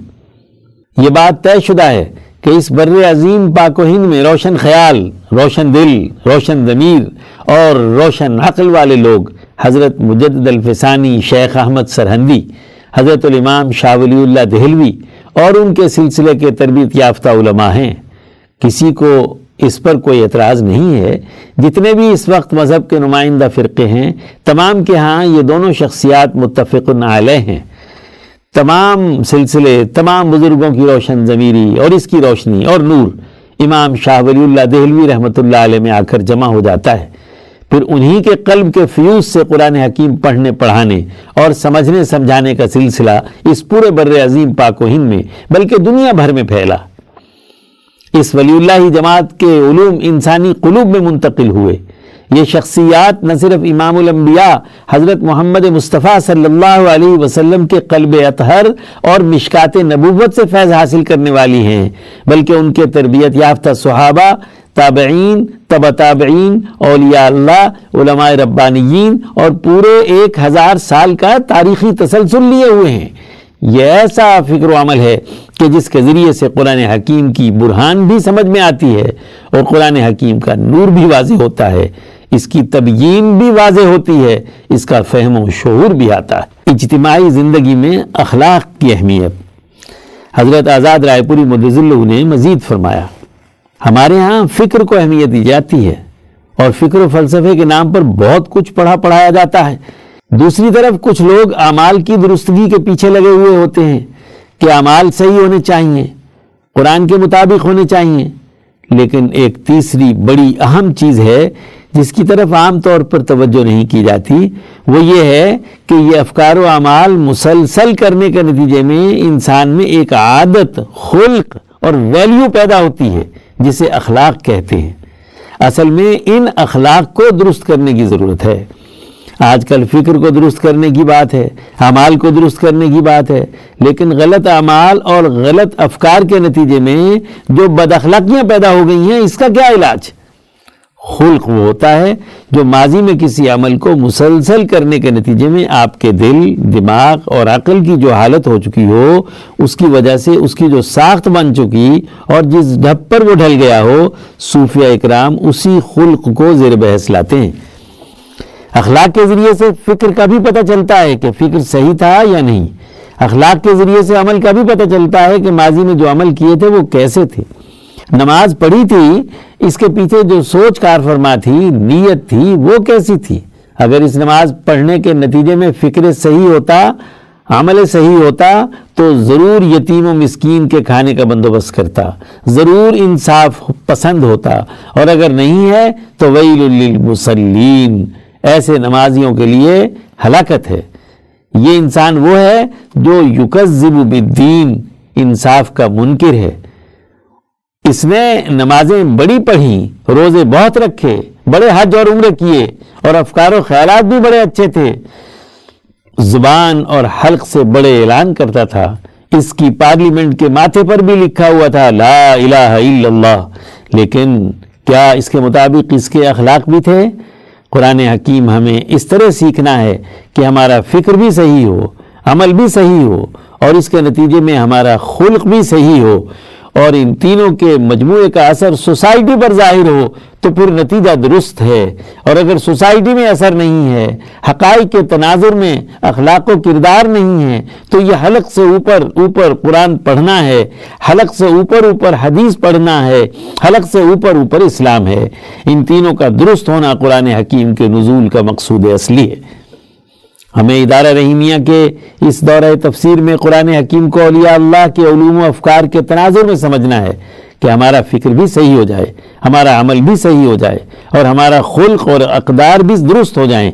یہ بات طے شدہ ہے کہ اس بر عظیم پاک و ہند میں روشن خیال، روشن دل، روشن ضمیر اور روشن عقل والے لوگ، حضرت مجدد الفسانی شیخ احمد سرہندی، حضرت الامام شاہ ولی اللہ دہلوی اور ان کے سلسلے کے تربیت یافتہ علماء ہیں۔ کسی کو اس پر کوئی اعتراض نہیں ہے۔ جتنے بھی اس وقت مذہب کے نمائندہ فرقے ہیں، تمام کے ہاں یہ دونوں شخصیات متفق علیہ ہیں۔ تمام سلسلے، تمام بزرگوں کی روشن ضمیری اور اس کی روشنی اور نور۔ امام شاہ ولی اللہ دہلوی رحمۃ اللہ علیہ میں آ کر جمع ہو جاتا ہے۔ پھر انہی کے قلب کے فیوز سے قرآن حکیم پڑھنے پڑھانے اور سمجھنے سمجھانے کا سلسلہ اس پورے بر عظیم پاک و ہند میں بلکہ دنیا بھر میں پھیلا۔ اس ولی اللہ جماعت کے علوم انسانی قلوب میں منتقل ہوئے۔ یہ شخصیات نہ صرف امام الانبیاء، حضرت محمد مصطفیٰ صلی اللہ علیہ وسلم کے قلب اطہر اور مشکات نبوت سے فیض حاصل کرنے والی ہیں، بلکہ ان کے تربیت یافتہ صحابہ تابعین تب تابعین، اولیاء اللہ، علماء ربانیین اور پورے ایک ہزار سال کا تاریخی تسلسل لیے ہوئے ہیں۔ یہ ایسا فکر و عمل ہے کہ جس کے ذریعے سے قرآن حکیم کی برہان بھی سمجھ میں آتی ہے اور قرآن حکیم کا نور بھی واضح ہوتا ہے۔ اس کی تبیین بھی واضح ہوتی ہے، اس کا فہم و شعور بھی آتا ہے۔ اجتماعی زندگی میں اخلاق کی اہمیت۔ حضرت آزاد رائے پوری مدضلہ نے مزید فرمایا۔ ہمارے ہاں فکر کو اہمیت دی جاتی ہے اور فکر و فلسفے کے نام پر بہت کچھ پڑھا پڑھایا جاتا ہے۔ دوسری طرف کچھ لوگ اعمال کی درستگی کے پیچھے لگے ہوئے ہوتے ہیں کہ اعمال صحیح ہونے چاہیے، قرآن کے مطابق ہونے چاہیے۔ لیکن ایک تیسری بڑی اہم چیز ہے جس کی طرف عام طور پر توجہ نہیں کی جاتی، وہ یہ ہے کہ یہ افکار و اعمال مسلسل کرنے کے نتیجے میں انسان میں ایک عادت، خلق اور ویلیو پیدا ہوتی ہے۔ جسے اخلاق کہتے ہیں۔ اصل میں ان اخلاق کو درست کرنے کی ضرورت ہے۔ آج کل فکر کو درست کرنے کی بات ہے، اعمال کو درست کرنے کی بات ہے، لیکن غلط اعمال اور غلط افکار کے نتیجے میں جو بد اخلاقیاں پیدا ہو گئی ہیں، اس کا کیا علاج؟ خلق وہ ہوتا ہے جو ماضی میں کسی عمل کو مسلسل کرنے کے نتیجے میں آپ کے دل، دماغ اور عقل کی جو حالت ہو چکی ہو، اس کی وجہ سے اس کی جو ساخت بن چکی اور جس ڈھپ پر وہ ڈھل گیا ہو صوفیہ اکرام اسی خلق کو زیر بحث لاتے ہیں۔ اخلاق کے ذریعے سے فکر کا بھی پتہ چلتا ہے کہ فکر صحیح تھا یا نہیں۔ اخلاق کے ذریعے سے عمل کا بھی پتہ چلتا ہے کہ ماضی میں جو عمل کیے تھے وہ کیسے تھے۔ نماز پڑھی تھی، اس کے پیچھے جو سوچ کار فرما تھی، نیت تھی، وہ کیسی تھی؟ اگر اس نماز پڑھنے کے نتیجے میں فکر صحیح ہوتا، عمل صحیح ہوتا، تو ضرور یتیم و مسکین کے کھانے کا بندوبست کرتا، ضرور انصاف پسند ہوتا، اور اگر نہیں ہے، تو ویل للمسلین ایسے نمازیوں کے لیے ہلاکت ہے۔ یہ انسان وہ ہے جو یکذب بالدین، انصاف کا منکر ہے۔ اس نے نمازیں بڑی پڑھی، روزے بہت رکھے، بڑے حج اور عمرے کیے اور افکار و خیالات بھی بڑے اچھے تھے۔ زبان اور حلق سے بڑے اعلان کرتا تھا۔ اس کی پارلیمنٹ کے ماتھے پر بھی لکھا ہوا تھا، لا الہ الا اللہ۔ لیکن کیا اس کے مطابق اس کے اخلاق بھی تھے؟ قرآن حکیم ہمیں اس طرح سیکھنا ہے کہ ہمارا فکر بھی صحیح ہو، عمل بھی صحیح ہو اور اس کے نتیجے میں ہمارا خلق بھی صحیح ہو۔ اور ان تینوں کے مجموعے کا اثر سوسائٹی پر ظاہر ہو تو پھر نتیجہ درست ہے۔ اور اگر سوسائٹی میں اثر نہیں ہے، حقائق کے تناظر میں اخلاق و کردار نہیں ہے، تو یہ حلق سے اوپر اوپر قرآن پڑھنا ہے۔ حلق سے اوپر اوپر حدیث پڑھنا ہے۔ حلق سے اوپر اوپر اسلام ہے۔ ان تینوں کا درست ہونا قرآن حکیم کے نزول کا مقصود اصلی ہے۔ ہمیں ادارہ رحیمیہ کے اس دورہ تفسیر میں قرآن حکیم کو اولیاء اللہ کے علوم و افکار کے تناظر میں سمجھنا ہے کہ ہمارا فکر بھی صحیح ہو جائے، ہمارا عمل بھی صحیح ہو جائے اور ہمارا خلق اور اقدار بھی درست ہو جائیں۔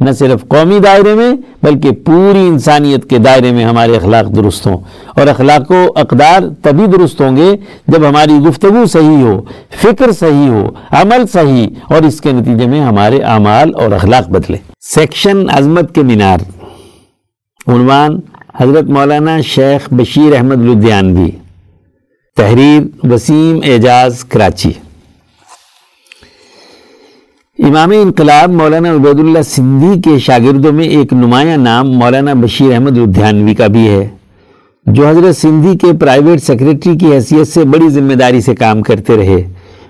نہ صرف قومی دائرے میں، بلکہ پوری انسانیت کے دائرے میں ہمارے اخلاق درست ہوں۔ اور اخلاق و اقدار تبھی درست ہوں گے جب ہماری گفتگو صحیح ہو، فکر صحیح ہو، عمل صحیح، اور اس کے نتیجے میں ہمارے اعمال اور اخلاق بدلے۔ سیکشن عظمت کے مینار۔ عنوان حضرت مولانا شیخ بشیر احمد لدھیانوی تحریر وسیم اعجاز کراچی۔ امام انقلاب مولانا عبید اللہ سندھی کے شاگردوں میں ایک نمایاں نام مولانا بشیر احمد لدھیانوی کا بھی ہے، جو حضرت سندھی کے پرائیویٹ سیکرٹری کی حیثیت سے بڑی ذمہ داری سے کام کرتے رہے۔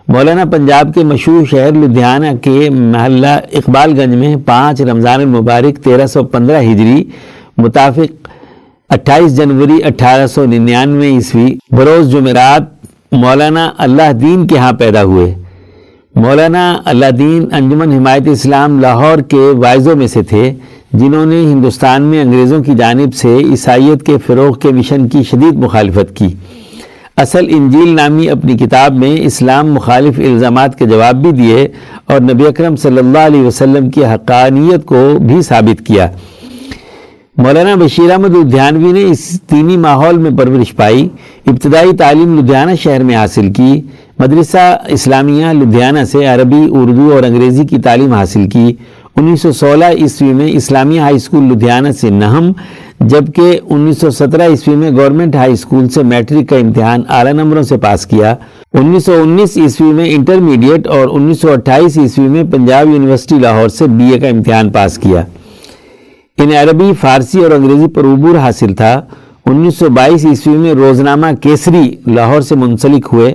مولانا پنجاب کے مشہور شہر لدھیانہ کے محلہ اقبال گنج میں پانچ رمضان المبارک تیرہ سو پندرہ ہجری مطابق اٹھائیس جنوری اٹھارہ سو ننانوے عیسوی بروز جمعرات مولانا اللہ دین کے ہاں پیدا ہوئے۔ مولانا اللہ دین انجمن حمایت اسلام لاہور کے وائزوں میں سے تھے، جنہوں نے ہندوستان میں انگریزوں کی جانب سے عیسائیت کے فروغ کے مشن کی شدید مخالفت کی۔ اصل انجیل نامی اپنی کتاب میں اسلام مخالف الزامات کے جواب بھی دیے اور نبی اکرم صلی اللہ علیہ وسلم کی حقانیت کو بھی ثابت کیا۔ مولانا بشیر احمد لدھیانوی نے اس دینی ماحول میں پرورش پائی، ابتدائی تعلیم لدھیانہ شہر میں حاصل کی۔ مدرسہ اسلامیہ لدھیانہ سے عربی، اردو اور انگریزی کی تعلیم حاصل کی۔ انیس سو سولہ عیسوی میں اسلامیہ ہائی اسکول لدھیانہ سے نہم، جبکہ انیس سو سترہ عیسوی میں گورنمنٹ ہائی اسکول سے میٹرک کا امتحان اعلیٰ نمبروں سے پاس کیا۔ انیس سو انیس عیسوی میں انٹرمیڈیٹ اور انیس سو اٹھائیس عیسوی میں پنجاب یونیورسٹی لاہور سے بی اے کا امتحان پاس کیا۔ انہیں عربی، فارسی اور انگریزی پر عبور حاصل تھا۔ انیس سو بائیس عیسوی میں روزنامہ کیسری لاہور سے منسلک ہوئے۔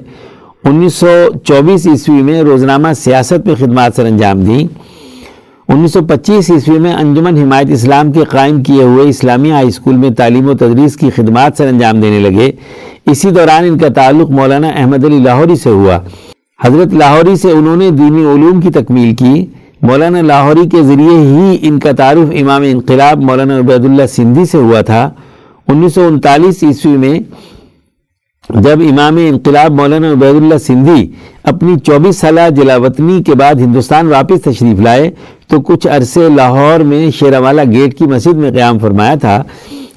انیس سو چوبیس عیسوی میں روزنامہ سیاست میں خدمات سر انجام دیں۔ انیس سو پچیس عیسوی میں انجمن حمایت اسلام کے قائم کیے ہوئے اسلامی ہائی اسکول میں تعلیم و تدریس کی خدمات سر انجام دینے لگے۔ اسی دوران ان کا تعلق مولانا احمد علی لاہوری سے ہوا۔ حضرت لاہوری سے انہوں نے دینی علوم کی تکمیل کی۔ مولانا لاہوری کے ذریعے ہی ان کا تعارف امام انقلاب مولانا عبید اللہ سندھی سے ہوا تھا۔ انیس سو انتالیس عیسوی میں جب امام انقلاب مولانا عبید اللہ سندھی اپنی چوبیس سالہ جلاوطنی کے بعد ہندوستان واپس تشریف لائے تو کچھ عرصے لاہور میں شیراوالا گیٹ کی مسجد میں قیام فرمایا تھا۔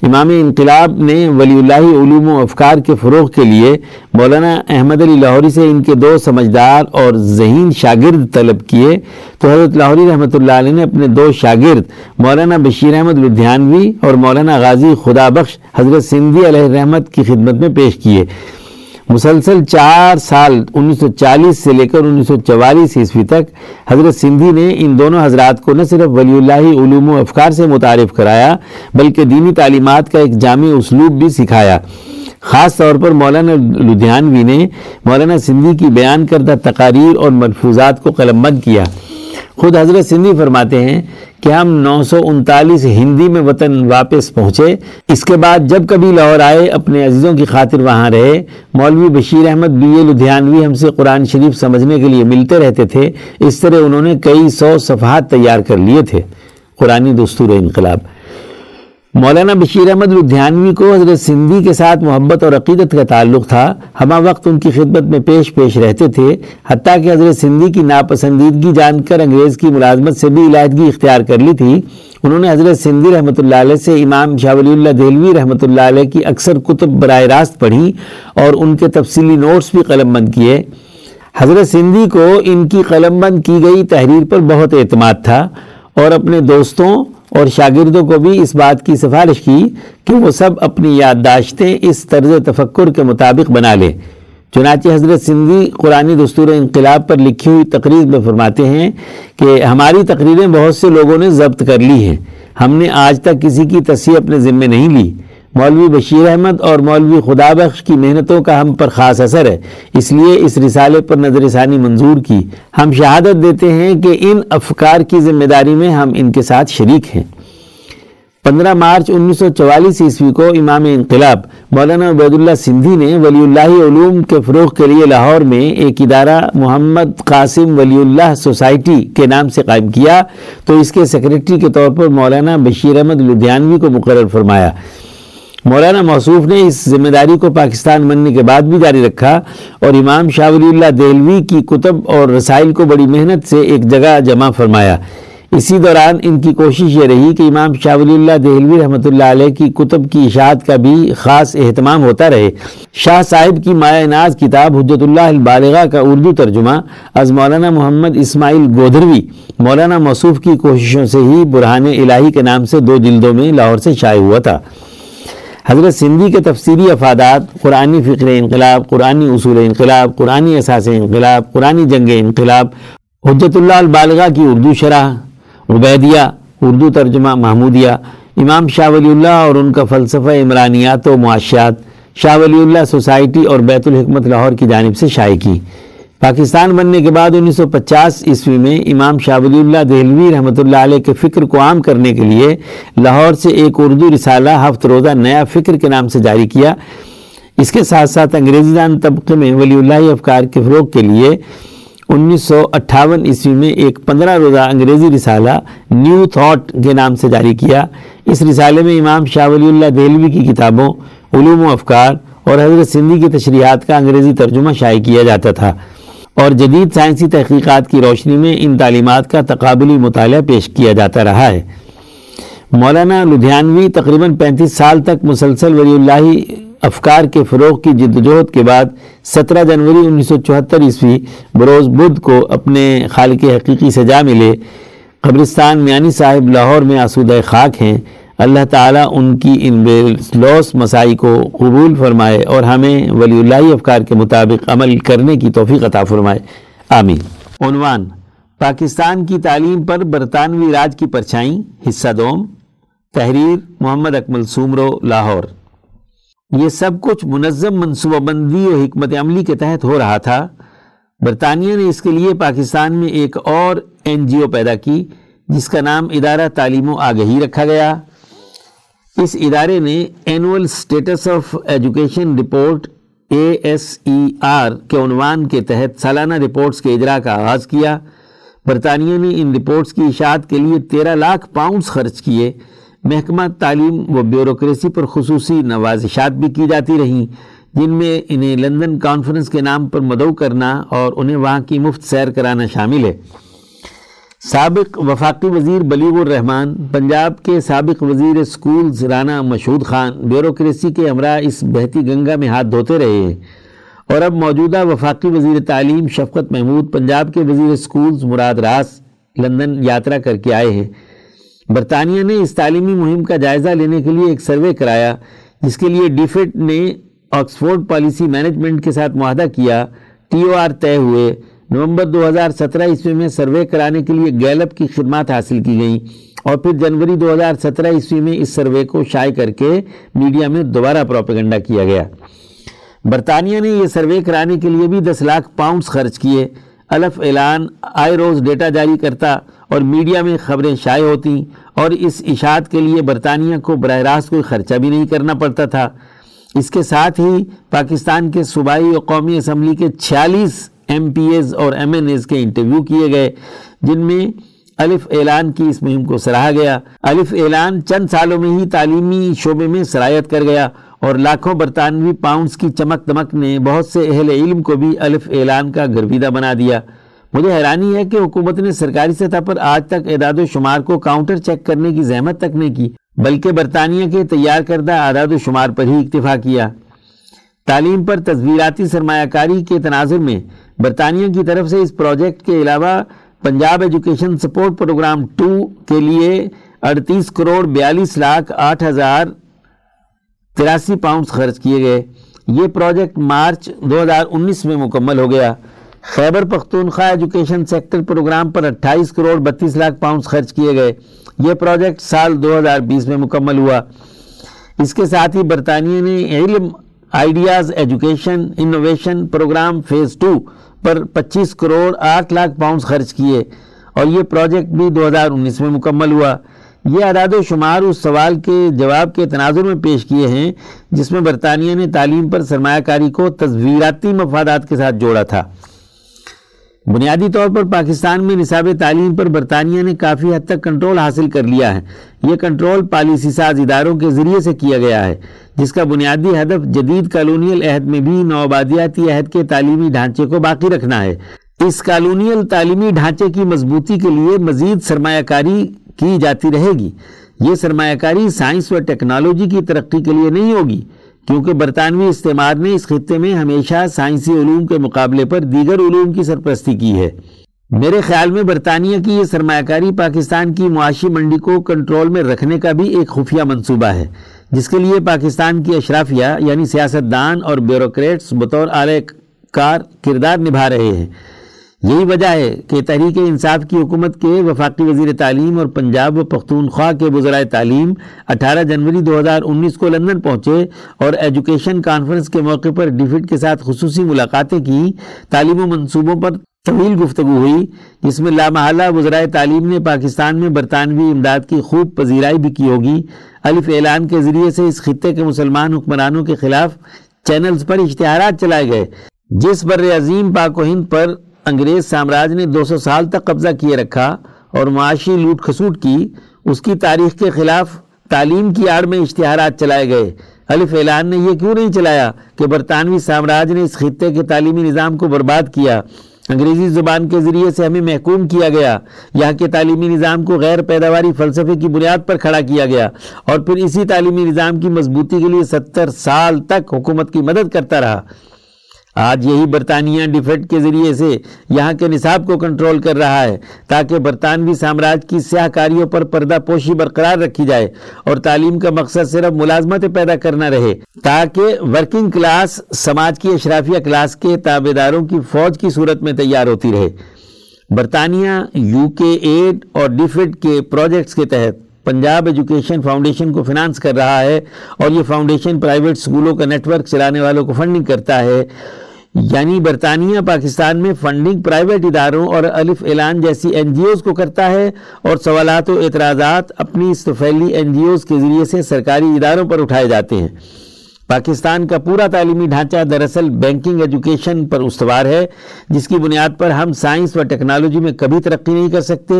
امام انقلاب نے ولی اللہ علوم و افکار کے فروغ کے لیے مولانا احمد علی لاہوری سے ان کے دو سمجھدار اور ذہین شاگرد طلب کیے۔ تو حضرت لاہوری رحمۃ اللہ علیہ نے اپنے دو شاگرد، مولانا بشیر احمد لدھیانوی اور مولانا غازی خدا بخش حضرت سندھی علیہ رحمت کی خدمت میں پیش کیے۔ مسلسل چار سال، انیس سو چالیس سے لے کر انیس سو چوالیس عیسوی تک حضرت سندھی نے ان دونوں حضرات کو نہ صرف ولی اللہ علوم و افکار سے متعارف کرایا، بلکہ دینی تعلیمات کا ایک جامع اسلوب بھی سکھایا۔ خاص طور پر مولانا لدھیانوی نے مولانا سندھی کی بیان کردہ تقاریر اور ملفوظات کو قلم بند کیا۔ خود حضرت سندھی فرماتے ہیں کہ ہم نو سو انتالیس ہندی میں وطن واپس پہنچے۔ اس کے بعد جب کبھی لاہور آئے، اپنے عزیزوں کی خاطر وہاں رہے۔ مولوی بشیر احمد بی اے لدھیانوی ہم سے قرآن شریف سمجھنے کے لیے ملتے رہتے تھے۔ اس طرح انہوں نے کئی سو صفحات تیار کر لیے تھے۔ قرآن دستور انقلاب۔ مولانا بشیر احمد لدھیانوی کو حضرت سندھی کے ساتھ محبت اور عقیدت کا تعلق تھا۔ ہما وقت ان کی خدمت میں پیش پیش رہتے تھے، حتیٰ کہ حضرت سندھی کی ناپسندیدگی جان کر انگریز کی ملازمت سے بھی علیحدگی اختیار کر لی تھی۔ انہوں نے حضرت سندھی رحمۃ اللہ علیہ سے امام شاہ ولی اللہ دہلوی رحمۃ اللہ علیہ کی اکثر کتب براہ راست پڑھی اور ان کے تفصیلی نوٹس بھی قلم بند کیے۔ حضرت سندھی کو ان کی قلم بند کی گئی تحریر پر بہت اعتماد تھا اور اپنے دوستوں اور شاگردوں کو بھی اس بات کی سفارش کی کہ وہ سب اپنی یادداشتیں اس طرز تفکر کے مطابق بنا لیں۔ چنانچہ حضرت سندھی قرآن دستور انقلاب پر لکھی ہوئی تقریر میں فرماتے ہیں کہ ہماری تقریریں بہت سے لوگوں نے ضبط کر لی ہیں۔ ہم نے آج تک کسی کی تصحیح اپنے ذمے نہیں لی۔ مولوی بشیر احمد اور مولوی خدا بخش کی محنتوں کا ہم پر خاص اثر ہے۔ اس لیے اس رسالے پر نظر ثانی منظور کی۔ ہم شہادت دیتے ہیں کہ ان افکار کی ذمہ داری میں ہم ان کے ساتھ شریک ہیں۔ پندرہ مارچ انیس سو چوالیس عیسوی کو امام انقلاب مولانا عبید اللہ سندھی نے ولی اللہ علوم کے فروغ کے لیے لاہور میں ایک ادارہ محمد قاسم ولی اللہ سوسائٹی کے نام سے قائم کیا۔ تو اس کے سیکرٹری کے طور پر مولانا بشیر احمد لدھیانوی کو مقرر فرمایا۔ مولانا موصوف نے اس ذمہ داری کو پاکستان بننے کے بعد بھی جاری رکھا اور امام شاہ ولی اللہ دہلوی کی کتب اور رسائل کو بڑی محنت سے ایک جگہ جمع فرمایا۔ اسی دوران ان کی کوشش یہ رہی کہ امام شاہ ولی اللہ دہلوی رحمۃ اللہ علیہ کی کتب کی اشاعت کا بھی خاص اہتمام ہوتا رہے۔ شاہ صاحب کی مایا ناز کتاب حجت اللہ البالغہ کا اردو ترجمہ از مولانا محمد اسماعیل گودھروی مولانا موصوف کی کوششوں سے ہی برہان الہی کے نام سے دو جلدوں میں لاہور سے شائع ہوا تھا۔ حضرت سندھی کے تفسیری افادات، قرآنی فکر انقلاب، قرآنی اصول انقلاب، قرآنی اساس انقلاب، قرآنی جنگ انقلاب، حجت اللہ البالغہ کی اردو شرح، عبیدیہ، اردو ترجمہ محمودیہ، امام شاہ ولی اللہ اور ان کا فلسفہ عمرانیات و معاشیات، شاہ ولی اللہ سوسائٹی اور بیت الحکمت لاہور کی جانب سے شائع کی۔ پاکستان بننے کے بعد انیس سو پچاس عیسوی میں امام شاہ ولی اللہ دہلوی رحمۃ اللہ علیہ کے فکر کو عام کرنے کے لیے لاہور سے ایک اردو رسالہ ہفت روزہ نیا فکر کے نام سے جاری کیا۔ اس کے ساتھ ساتھ انگریزی دان طبقے میں ولی اللہ افکار کے فروغ کے لیے انیس سو اٹھاون عیسوی میں ایک پندرہ روزہ انگریزی رسالہ نیو تھاٹ کے نام سے جاری کیا۔ اس رسالے میں امام شاہ ولی اللہ دہلوی کی کتابوں، علوم و افکار اور حضرت سندھی کی تشریحات کا انگریزی ترجمہ شائع کیا جاتا تھا۔ اور جدید سائنسی تحقیقات کی روشنی میں ان تعلیمات کا تقابلی مطالعہ پیش کیا جاتا رہا ہے۔ مولانا لدھیانوی تقریباً پینتیس سال تک مسلسل ولی اللہ افکار کے فروغ کی جد جہد کے بعد سترہ جنوری انیس سو چوہتر عیسوی بروز بدھ کو اپنے خالق حقیقی سے جا ملے۔ قبرستان میانی صاحب لاہور میں آسودہ خاک ہیں۔ اللہ تعالیٰ ان کی ان بے لوس مسائی کو قبول فرمائے اور ہمیں ولی اللہ افکار کے مطابق عمل کرنے کی توفیق عطا فرمائے۔ آمین۔ عنوان پاکستان کی تعلیم پر برطانوی راج کی پرچھائیں، حصہ دوم۔ تحریر محمد اکمل سومرو، لاہور۔ یہ سب کچھ منظم منصوبہ بندی و حکمت عملی کے تحت ہو رہا تھا۔ برطانیہ نے اس کے لیے پاکستان میں ایک اور این جی او پیدا کی، جس کا نام ادارہ تعلیم و آگہی رکھا گیا۔ اس ادارے نے annual status of education report A S E R کے عنوان کے تحت سالانہ رپورٹس کے اجرا کا آغاز کیا۔ برطانیہ نے ان رپورٹس کی اشاعت کے لیے تیرہ لاکھ پاؤنڈز خرچ کیے۔ محکمہ تعلیم و بیوروکریسی پر خصوصی نوازشات بھی کی جاتی رہیں، جن میں انہیں لندن کانفرنس کے نام پر مدعو کرنا اور انہیں وہاں کی مفت سیر کرانا شامل ہے۔ سابق وفاقی وزیر بلیغ الرحمان پنجاب کے سابق وزیر سکولز رانا مشہود خان، بیوروکریسی کے ہمراہ اس بہتی گنگا میں ہاتھ دھوتے رہے۔ ہیں اور اب موجودہ وفاقی وزیر تعلیم شفقت محمود، پنجاب کے وزیر سکولز مراد راس لندن یاترا کر کے آئے ہیں۔ برطانیہ نے اس تعلیمی مہم کا جائزہ لینے کے لیے ایک سروے کرایا، جس کے لیے ڈیفٹ نے آکسفورڈ پالیسی مینجمنٹ کے ساتھ معاہدہ کیا، ٹی او آر طے ہوئے۔ نومبر دو ہزار سترہ عیسوی میں سروے کرانے کے لیے گیلپ کی خدمات حاصل کی گئیں اور پھر جنوری دو ہزار سترہ عیسوی میں اس سروے کو شائع کر کے میڈیا میں دوبارہ پروپیگنڈا کیا گیا۔ برطانیہ نے یہ سروے کرانے کے لیے بھی دس لاکھ پاؤنڈز خرچ کیے۔ الف اعلان آئے روز ڈیٹا جاری کرتا اور میڈیا میں خبریں شائع ہوتی اور اس اشاعت کے لیے برطانیہ کو براہ راست کوئی خرچہ بھی نہیں کرنا پڑتا تھا۔ اس کے ساتھ ہی پاکستان کے صوبائی و قومی اسمبلی کے چھیالیس ایم پی ایز اور ایم این ایز کے انٹرویو کیے گئے، جن میں الف اعلان کی اس مہم کو سراہا گیا۔ الف اعلان چند سالوں میں ہی تعلیمی شعبے میں سرایت کر گیا اور لاکھوں برطانوی پاؤنڈز کی چمک دمک نے بہت سے اہل علم کو بھی الف اعلان کا گرویدہ بنا دیا۔ مجھے حیرانی ہے کہ حکومت نے سرکاری سطح پر آج تک اعداد و شمار کو کاؤنٹر چیک کرنے کی زحمت تک نہیں کی، بلکہ برطانیہ کے تیار کردہ اعداد و شمار پر ہی اکتفا کیا۔ تعلیم پر تصویراتی سرمایہ کاری کے تناظر میں برطانیہ کی طرف سے اس پروجیکٹ کے علاوہ Punjab education support programme two کے لیے اڑتیس کروڑ بیالیس لاکھ آٹھ ہزار تراسی پاؤنڈز خرچ کیے گئے۔ یہ پروجیکٹ مارچ دو ہزار انیس میں مکمل ہو گیا۔ Khyber Pakhtunkhwa education sector programme پر اٹھائیس کروڑ بتیس لاکھ پاؤنڈ خرچ کیے گئے۔ یہ پروجیکٹ سال دو ہزار بیس میں مکمل ہوا۔ اس کے ساتھ ہی برطانیہ نے Ilm ideas, education, innovation programme phase two پر پچیس کروڑ آٹھ لاکھ پاؤنڈز خرچ کیے اور یہ پروجیکٹ بھی دو ہزار انیس میں مکمل ہوا۔ یہ اعداد و شمار اس سوال کے جواب کے تناظر میں پیش کیے ہیں، جس میں برطانیہ نے تعلیم پر سرمایہ کاری کو تصویراتی مفادات کے ساتھ جوڑا تھا۔ بنیادی طور پر پاکستان میں نصاب تعلیم پر برطانیہ نے کافی حد تک کنٹرول حاصل کر لیا ہے۔ یہ کنٹرول پالیسی ساز اداروں کے ذریعے سے کیا گیا ہے، جس کا بنیادی ہدف جدید کالونیل عہد میں بھی نوآبادیاتی عہد کے تعلیمی ڈھانچے کو باقی رکھنا ہے۔ اس کالونیل تعلیمی ڈھانچے کی مضبوطی کے لیے مزید سرمایہ کاری کی جاتی رہے گی۔ یہ سرمایہ کاری سائنس و ٹیکنالوجی کی ترقی کے لیے نہیں ہوگی۔ کیونکہ برطانوی استعمار نے اس خطے میں ہمیشہ سائنسی علوم کے مقابلے پر دیگر علوم کی سرپرستی کی ہے۔ میرے خیال میں برطانیہ کی یہ سرمایہ کاری پاکستان کی معاشی منڈی کو کنٹرول میں رکھنے کا بھی ایک خفیہ منصوبہ ہے، جس کے لیے پاکستان کی اشرافیہ یعنی سیاستدان اور بیوروکریٹس بطور اعلی کار کردار نبھا رہے ہیں۔ یہی وجہ ہے کہ تحریک انصاف کی حکومت کے وفاقی وزیر تعلیم اور پنجاب و پختونخوا کے وزرائے تعلیم اٹھارہ جنوری دو ہزار انیس کو لندن پہنچے اور ایجوکیشن کانفرنس کے موقع پر ڈیفٹ کے ساتھ خصوصی ملاقاتیں کی، تعلیم و منصوبوں پر طویل گفتگو ہوئی، جس میں لامحالہ وزرائے تعلیم نے پاکستان میں برطانوی امداد کی خوب پذیرائی بھی کی ہوگی۔ الف اعلان کے ذریعے سے اس خطے کے مسلمان حکمرانوں کے خلاف چینلز پر اشتہارات چلائے گئے، جس بر عظیم پاک و ہند پر انگریز سامراج نے دو سو سال تک قبضہ کیے رکھا اور معاشی لوٹ خسوٹ کی، اس کی تاریخ کے خلاف تعلیم کی آڑ میں اشتہارات چلائے گئے۔ الف اعلان نے یہ کیوں نہیں چلایا کہ برطانوی سامراج نے اس خطے کے تعلیمی نظام کو برباد کیا؟ انگریزی زبان کے ذریعے سے ہمیں محکوم کیا گیا۔ یہاں کے تعلیمی نظام کو غیر پیداواری فلسفے کی بنیاد پر کھڑا کیا گیا اور پھر اسی تعلیمی نظام کی مضبوطی کے لیے ستر سال تک حکومت کی مدد کرتا رہا۔ آج یہی برطانیہ ڈیفیٹ کے ذریعے سے یہاں کے نصاب کو کنٹرول کر رہا ہے تاکہ برطانوی سامراج کی سیاہ کاریوں پر پردہ پوشی برقرار رکھی جائے اور تعلیم کا مقصد صرف ملازمت پیدا کرنا رہے تاکہ ورکنگ کلاس، سماج کی اشرافیہ کلاس کے تابے داروں کی فوج کی صورت میں تیار ہوتی رہے۔ برطانیہ یو کے ایڈ اور ڈیفیٹ کے پروجیکٹس کے تحت پنجاب ایجوکیشن فاؤنڈیشن کو فنانس کر رہا ہے اور یہ فاؤنڈیشن پرائیویٹ سکولوں کا نیٹ ورک چلانے والوں کو فنڈنگ کرتا ہے۔ یعنی برطانیہ، پاکستان میں فنڈنگ پرائیویٹ اداروں اور الف اعلان جیسی این جی اوز کو کرتا ہے اور سوالات و اعتراضات اپنی استفیلی این جی اوز کے ذریعے سے سرکاری اداروں پر اٹھائے جاتے ہیں۔ پاکستان کا پورا تعلیمی ڈھانچہ دراصل بینکنگ ایجوکیشن پر استوار ہے، جس کی بنیاد پر ہم سائنس و ٹیکنالوجی میں کبھی ترقی نہیں کر سکتے۔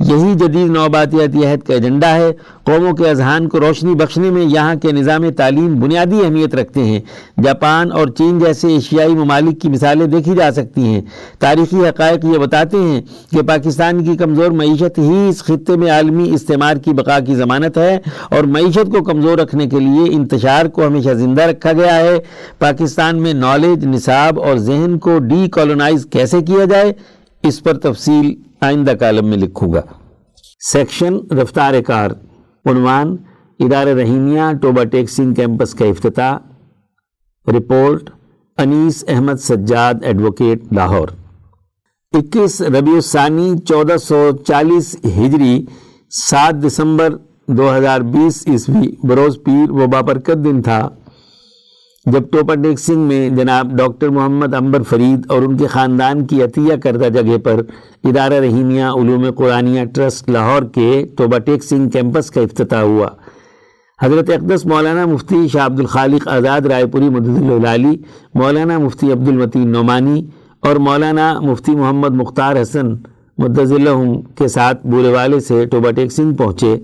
یہی جدید نوباتیاتی عہد کا ایجنڈا ہے۔ قوموں کے اذہان کو روشنی بخشنے میں یہاں کے نظام تعلیم بنیادی اہمیت رکھتے ہیں۔ جاپان اور چین جیسے ایشیائی ممالک کی مثالیں دیکھی جا سکتی ہیں۔ تاریخی حقائق یہ بتاتے ہیں کہ پاکستان کی کمزور معیشت ہی اس خطے میں عالمی استعمار کی بقا کی ضمانت ہے اور معیشت کو کمزور رکھنے کے لیے انتشار کو ہمیشہ زندہ زندہ رکھا گیا ہے۔ پاکستان میں نالج نصاب اور ذہن کو ڈی کالونائز کیسے کیا جائے، اس پر تفصیل آئندہ کالم میں لکھوں گا۔ سیکشن رفتار کار۔ عنوان ادار رحیمیہ، ٹوبا ٹیکسنگ کیمپس کا افتتاح۔ Report Anees Ahmad Sajjad advocate Lahore. اکیس ربیع الثانی، چودہ سو چالیس ہجری، سات دسمبر دو ہزار بیس عیسوی، بروز پیر و بابرکت دن تھا۔ جب ٹوپا ٹیکسنگ میں جناب ڈاکٹر محمد امبر فرید اور ان کے خاندان کی عطیہ کردہ جگہ پر ادارہ رحیمیہ، علوم قرآنیہ، ٹرسٹ لاہور کے ٹوبا ٹیکسنگ کیمپس کا افتتاح ہوا۔ حضرت اقدس مولانا مفتی شاہ عبد الخالق آزاد رائے پوری، مدد مولانا مفتی عبد المتین نعمانی اور مولانا مفتی محمد مختار حسن مدض کے ساتھ بولے والے سے ٹوبا ٹیکسنگ پہنچے۔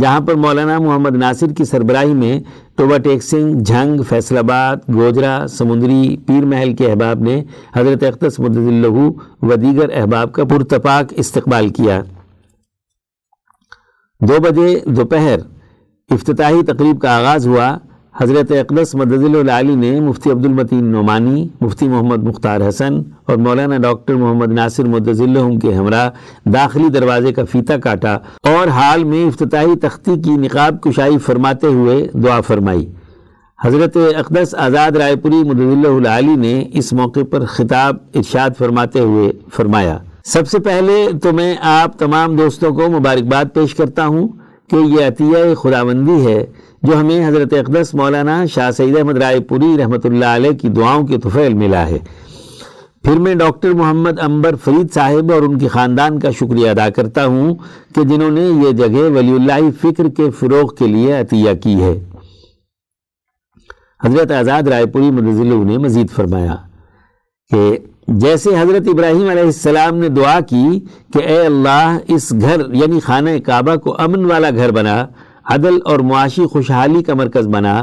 جہاں پر مولانا محمد ناصر کی سربراہی میں ٹوبا ٹیکسنگ جھنگ، فیصل آباد، گوجرا، سمندری پیر محل کے احباب نے حضرت اختص مدد اللہ و دیگر احباب کا پرتپاک استقبال کیا۔ دو بجے دوپہر افتتاحی تقریب کا آغاز ہوا۔ حضرت اقدس مدد العلی نے مفتی عبد المتین نعمانی، مفتی محمد مختار حسن اور مولانا ڈاکٹر محمد ناصر مدض اللہ کے ہمراہ داخلی دروازے کا فیتہ کاٹا اور حال میں افتتاحی تختی کی نقاب کشائی فرماتے ہوئے دعا فرمائی۔ حضرت اقدس آزاد رائے پوری مدد اللہ نے اس موقع پر خطاب ارشاد فرماتے ہوئے فرمایا۔ سب سے پہلے تو میں آپ تمام دوستوں کو مبارکباد پیش کرتا ہوں کہ یہ عطیہ خداوندی ہے۔ جو ہمیں حضرت اقدس مولانا شاہ سید احمد رائے پوری رحمۃ اللہ علیہ کی دعاؤں کے طفیل ملا ہے۔ پھر میں ڈاکٹر محمد امبر فرید صاحب اور ان کے خاندان کا شکریہ ادا کرتا ہوں کہ جنہوں نے یہ جگہ ولی اللہ فکر کے فروغ کے لیے عطیہ کی ہے۔ حضرت آزاد رائے پوری مدزلو نے مزید فرمایا کہ جیسے حضرت ابراہیم علیہ السلام نے دعا کی کہ اے اللہ اس گھر یعنی خانہ کعبہ کو امن والا گھر بنا عدل اور معاشی خوشحالی کا مرکز بنا۔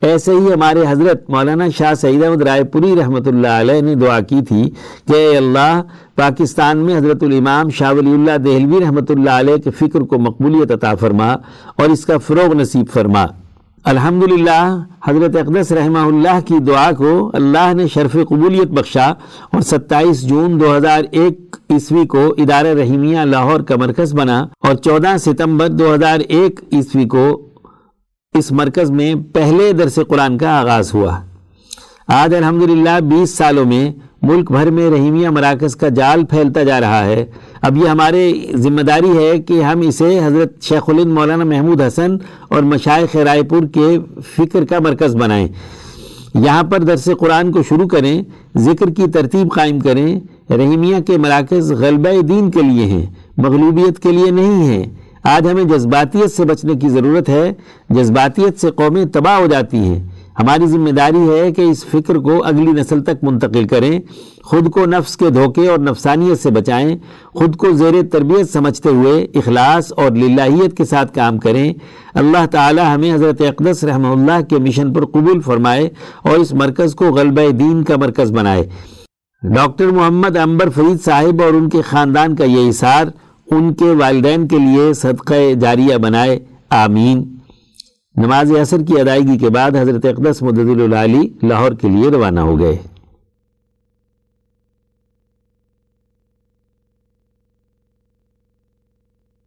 ایسے ہی ہمارے حضرت مولانا شاہ سعید احمد رائے پوری رحمۃ اللہ علیہ نے دعا کی تھی کہ اے اللہ، پاکستان میں حضرت الامام شاہ ولی اللہ دہلوی رحمۃ اللہ علیہ کے فکر کو مقبولیت عطا فرما اور اس کا فروغ نصیب فرما۔ الحمدللہ، حضرت اقدس رحمہ اللہ کی دعا کو اللہ نے شرف قبولیت بخشا اور ستائیس جون دو ہزار ایک عیسوی کو ادارہ رحیمیہ لاہور کا مرکز بنا اور چودہ ستمبر دو ہزار ایک عیسوی کو اس مرکز میں پہلے درس قرآن کا آغاز ہوا۔ آج الحمدللہ بیس سالوں میں ملک بھر میں رحیمیہ مراکز کا جال پھیلتا جا رہا ہے۔ اب یہ ہمارے ذمہ داری ہے کہ ہم اسے حضرت شیخ الند مولانا محمود حسن اور مشائق رائے پور کے فکر کا مرکز بنائیں۔ یہاں پر درس قرآن کو شروع کریں، ذکر کی ترتیب قائم کریں۔ رحیمیہ کے مراکز غلبہ دین کے لیے ہیں، مغلوبیت کے لیے نہیں ہیں۔ آج ہمیں جذباتیت سے بچنے کی ضرورت ہے، جذباتیت سے قومیں تباہ ہو جاتی ہیں۔ ہماری ذمہ داری ہے کہ اس فکر کو اگلی نسل تک منتقل کریں، خود کو نفس کے دھوکے اور نفسانیت سے بچائیں، خود کو زیر تربیت سمجھتے ہوئے اخلاص اور للہیت کے ساتھ کام کریں۔ اللہ تعالی ہمیں حضرت اقدس رحمہ اللہ کے مشن پر قبول فرمائے اور اس مرکز کو غلبہ دین کا مرکز بنائے۔ ڈاکٹر محمد امبر فرید صاحب اور ان کے خاندان کا یہ اثار ان کے والدین کے لیے صدقہ جاریہ بنائے۔ آمین۔ نماز عصر کی ادائیگی کے بعد حضرت اقدس مدد العلی لاہور کے لیے روانہ ہو گئے۔